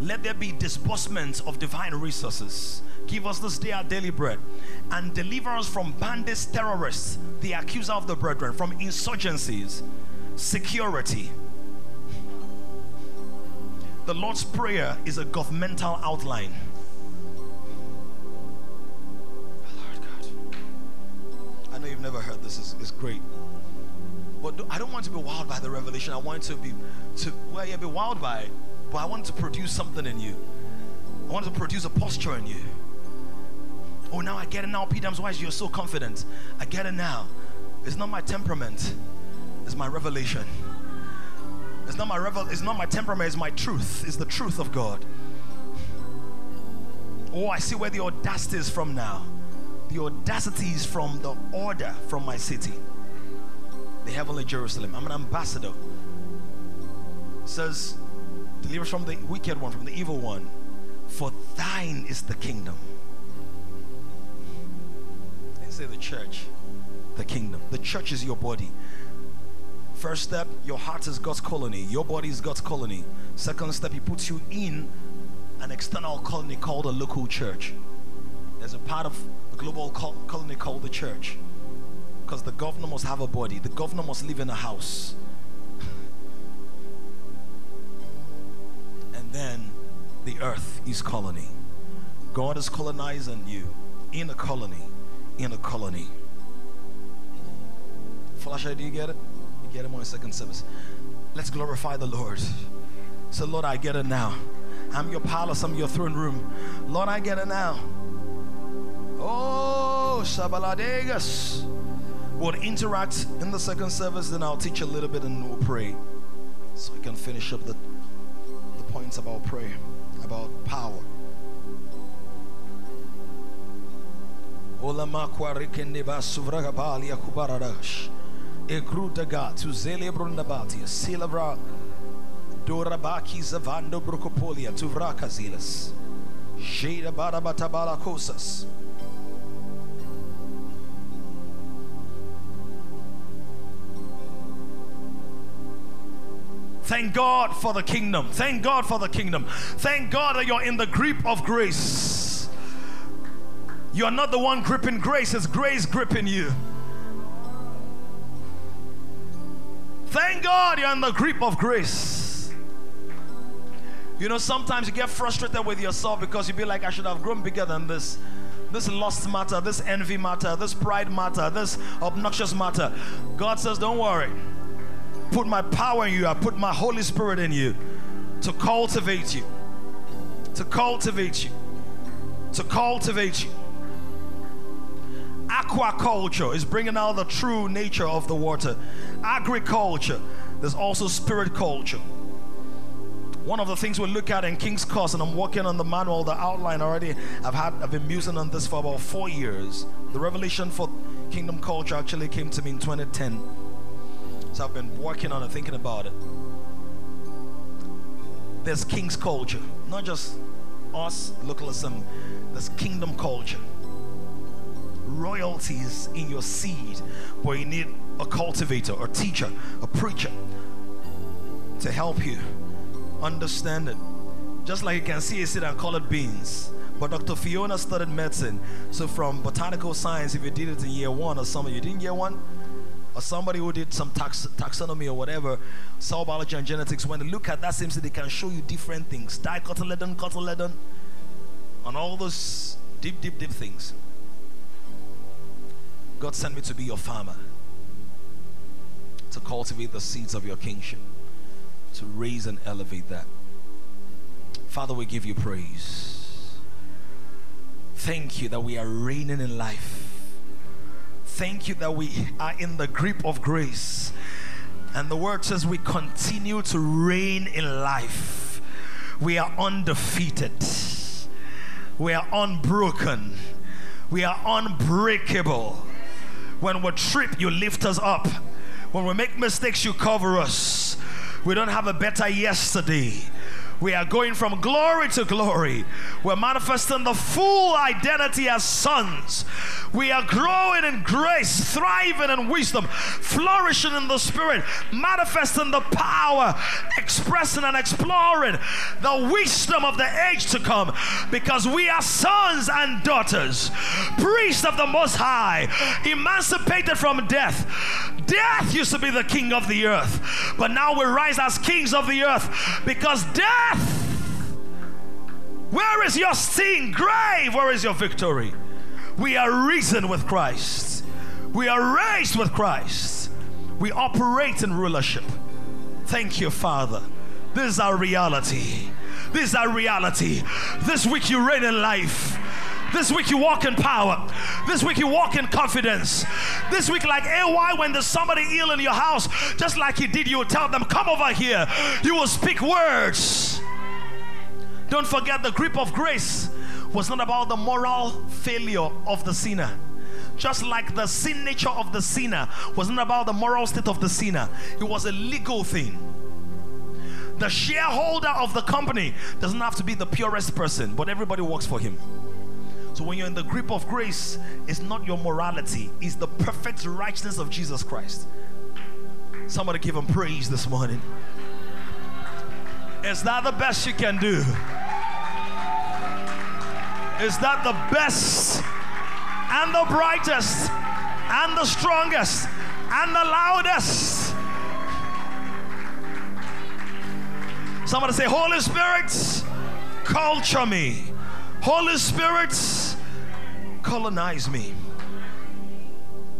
Speaker 2: let there be disbursements of divine resources. Give us this day our daily bread and deliver us from bandits, terrorists, the accuser of the brethren, from insurgencies, security. The Lord's Prayer is a governmental outline. I know you've never heard this, it's, it's great. But I don't want to be wowed by the revelation. I want to be, to, well, yeah, be wowed by it, but I want to produce something in you. I want to produce a posture in you. Oh, now I get it now, Peter's why is you're so confident. I get it now. It's not my temperament, it's my revelation. It's not my revel, it's not my temperament, it's my truth. It's the truth of God. Oh, I see where the audacity is from now. The audacity is from the order from my city. The heavenly Jerusalem. I'm an ambassador. It says, deliver us from the wicked one, from the evil one. For thine is the kingdom. Didn't say the church, the kingdom. The church is your body. First step, your heart is God's colony, your body is God's colony. Second step, He puts you in an external colony called a local church. There's a part of a global colony called the church. Because the governor must have a body, the governor must live in a house. and then the earth is colony. God is colonizing you in a colony, in a colony. Flasher, do you get it? You get it in second service. Let's glorify the Lord. So, Lord, I get it now. I'm your palace, I'm your throne room. Lord, I get it now. Oh, Shabaladegas. We'll interact in the second service, then I'll teach a little bit and we'll pray. So we can finish up the, the points about prayer, about power. Olama kwarikende ba suvragabali akubaradash. Egrudaga tu zelebrundabati, silabra dorabaki zavando barabatabala kosas. Thank God for the kingdom. Thank God for the kingdom. Thank God that you're in the grip of grace. You're not the one gripping grace, it's grace gripping you. Thank God you're in the grip of grace. You know, sometimes you get frustrated with yourself because you be like, I should have grown bigger than this. This lust matter, this envy matter, this pride matter, this obnoxious matter. God says, Don't worry. Put my power in you, I put my Holy Spirit in you to cultivate you. To cultivate you. To cultivate you. Aquaculture is bringing out the true nature of the water. Agriculture, there's also spirit culture. One of the things we look at in King's Course, and I'm working on the manual, the outline already. I've had, I've been musing on this for about four years. The revelation for kingdom culture actually came to me in 2010. So I've been working on it, thinking about it. There's King's culture, not just us, localism. There's kingdom culture royalties in your seed, but you need a cultivator, a teacher, a preacher to help you understand it. Just like you can see a seed and call it beans. But Dr. Fiona studied medicine. So from botanical science, if you did it in year one or something, you didn't year one, or somebody who did some tax, taxonomy or whatever, cell biology and genetics, when they look at that same seed, they can show you different things. Dicotyledon, cotyledon, and all those deep, deep, deep things. God sent me to be your farmer, to cultivate the seeds of your kingship, to raise and elevate that. Father, we give you praise. Thank you that we are reigning in life. Thank you that we are in the grip of grace. And the word says we continue to reign in life. We are undefeated. We are unbroken. We are unbreakable. When we trip, you lift us up. When we make mistakes, you cover us. We don't have a better yesterday. We are going from glory to glory. We're manifesting the full identity as sons. We are growing in grace, thriving in wisdom, flourishing in the spirit, manifesting the power, expressing and exploring the wisdom of the age to come because we are sons and daughters, priests of the Most High, emancipated from death. Death used to be the king of the earth, but now we rise as kings of the earth because death. Where is your sting? Grave, where is your victory? We are risen with Christ. We are raised with Christ. We operate in rulership. Thank you, Father. This is our reality. This is our reality. This week you reign in life. This week you walk in power. This week you walk in confidence. This week, like AY, when there's somebody ill in your house, just like he did, you tell them, Come over here. You will speak words. Don't forget the grip of grace was not about the moral failure of the sinner. Just like the sin nature of the sinner was not about the moral state of the sinner, it was a legal thing. The shareholder of the company doesn't have to be the purest person, but everybody works for him. So when you're in the grip of grace, it's not your morality, it's the perfect righteousness of Jesus Christ. Somebody give him praise this morning. Is that the best you can do? Is that the best and the brightest and the strongest and the loudest? Somebody say, Holy Spirit, culture me. Holy Spirit, colonize me.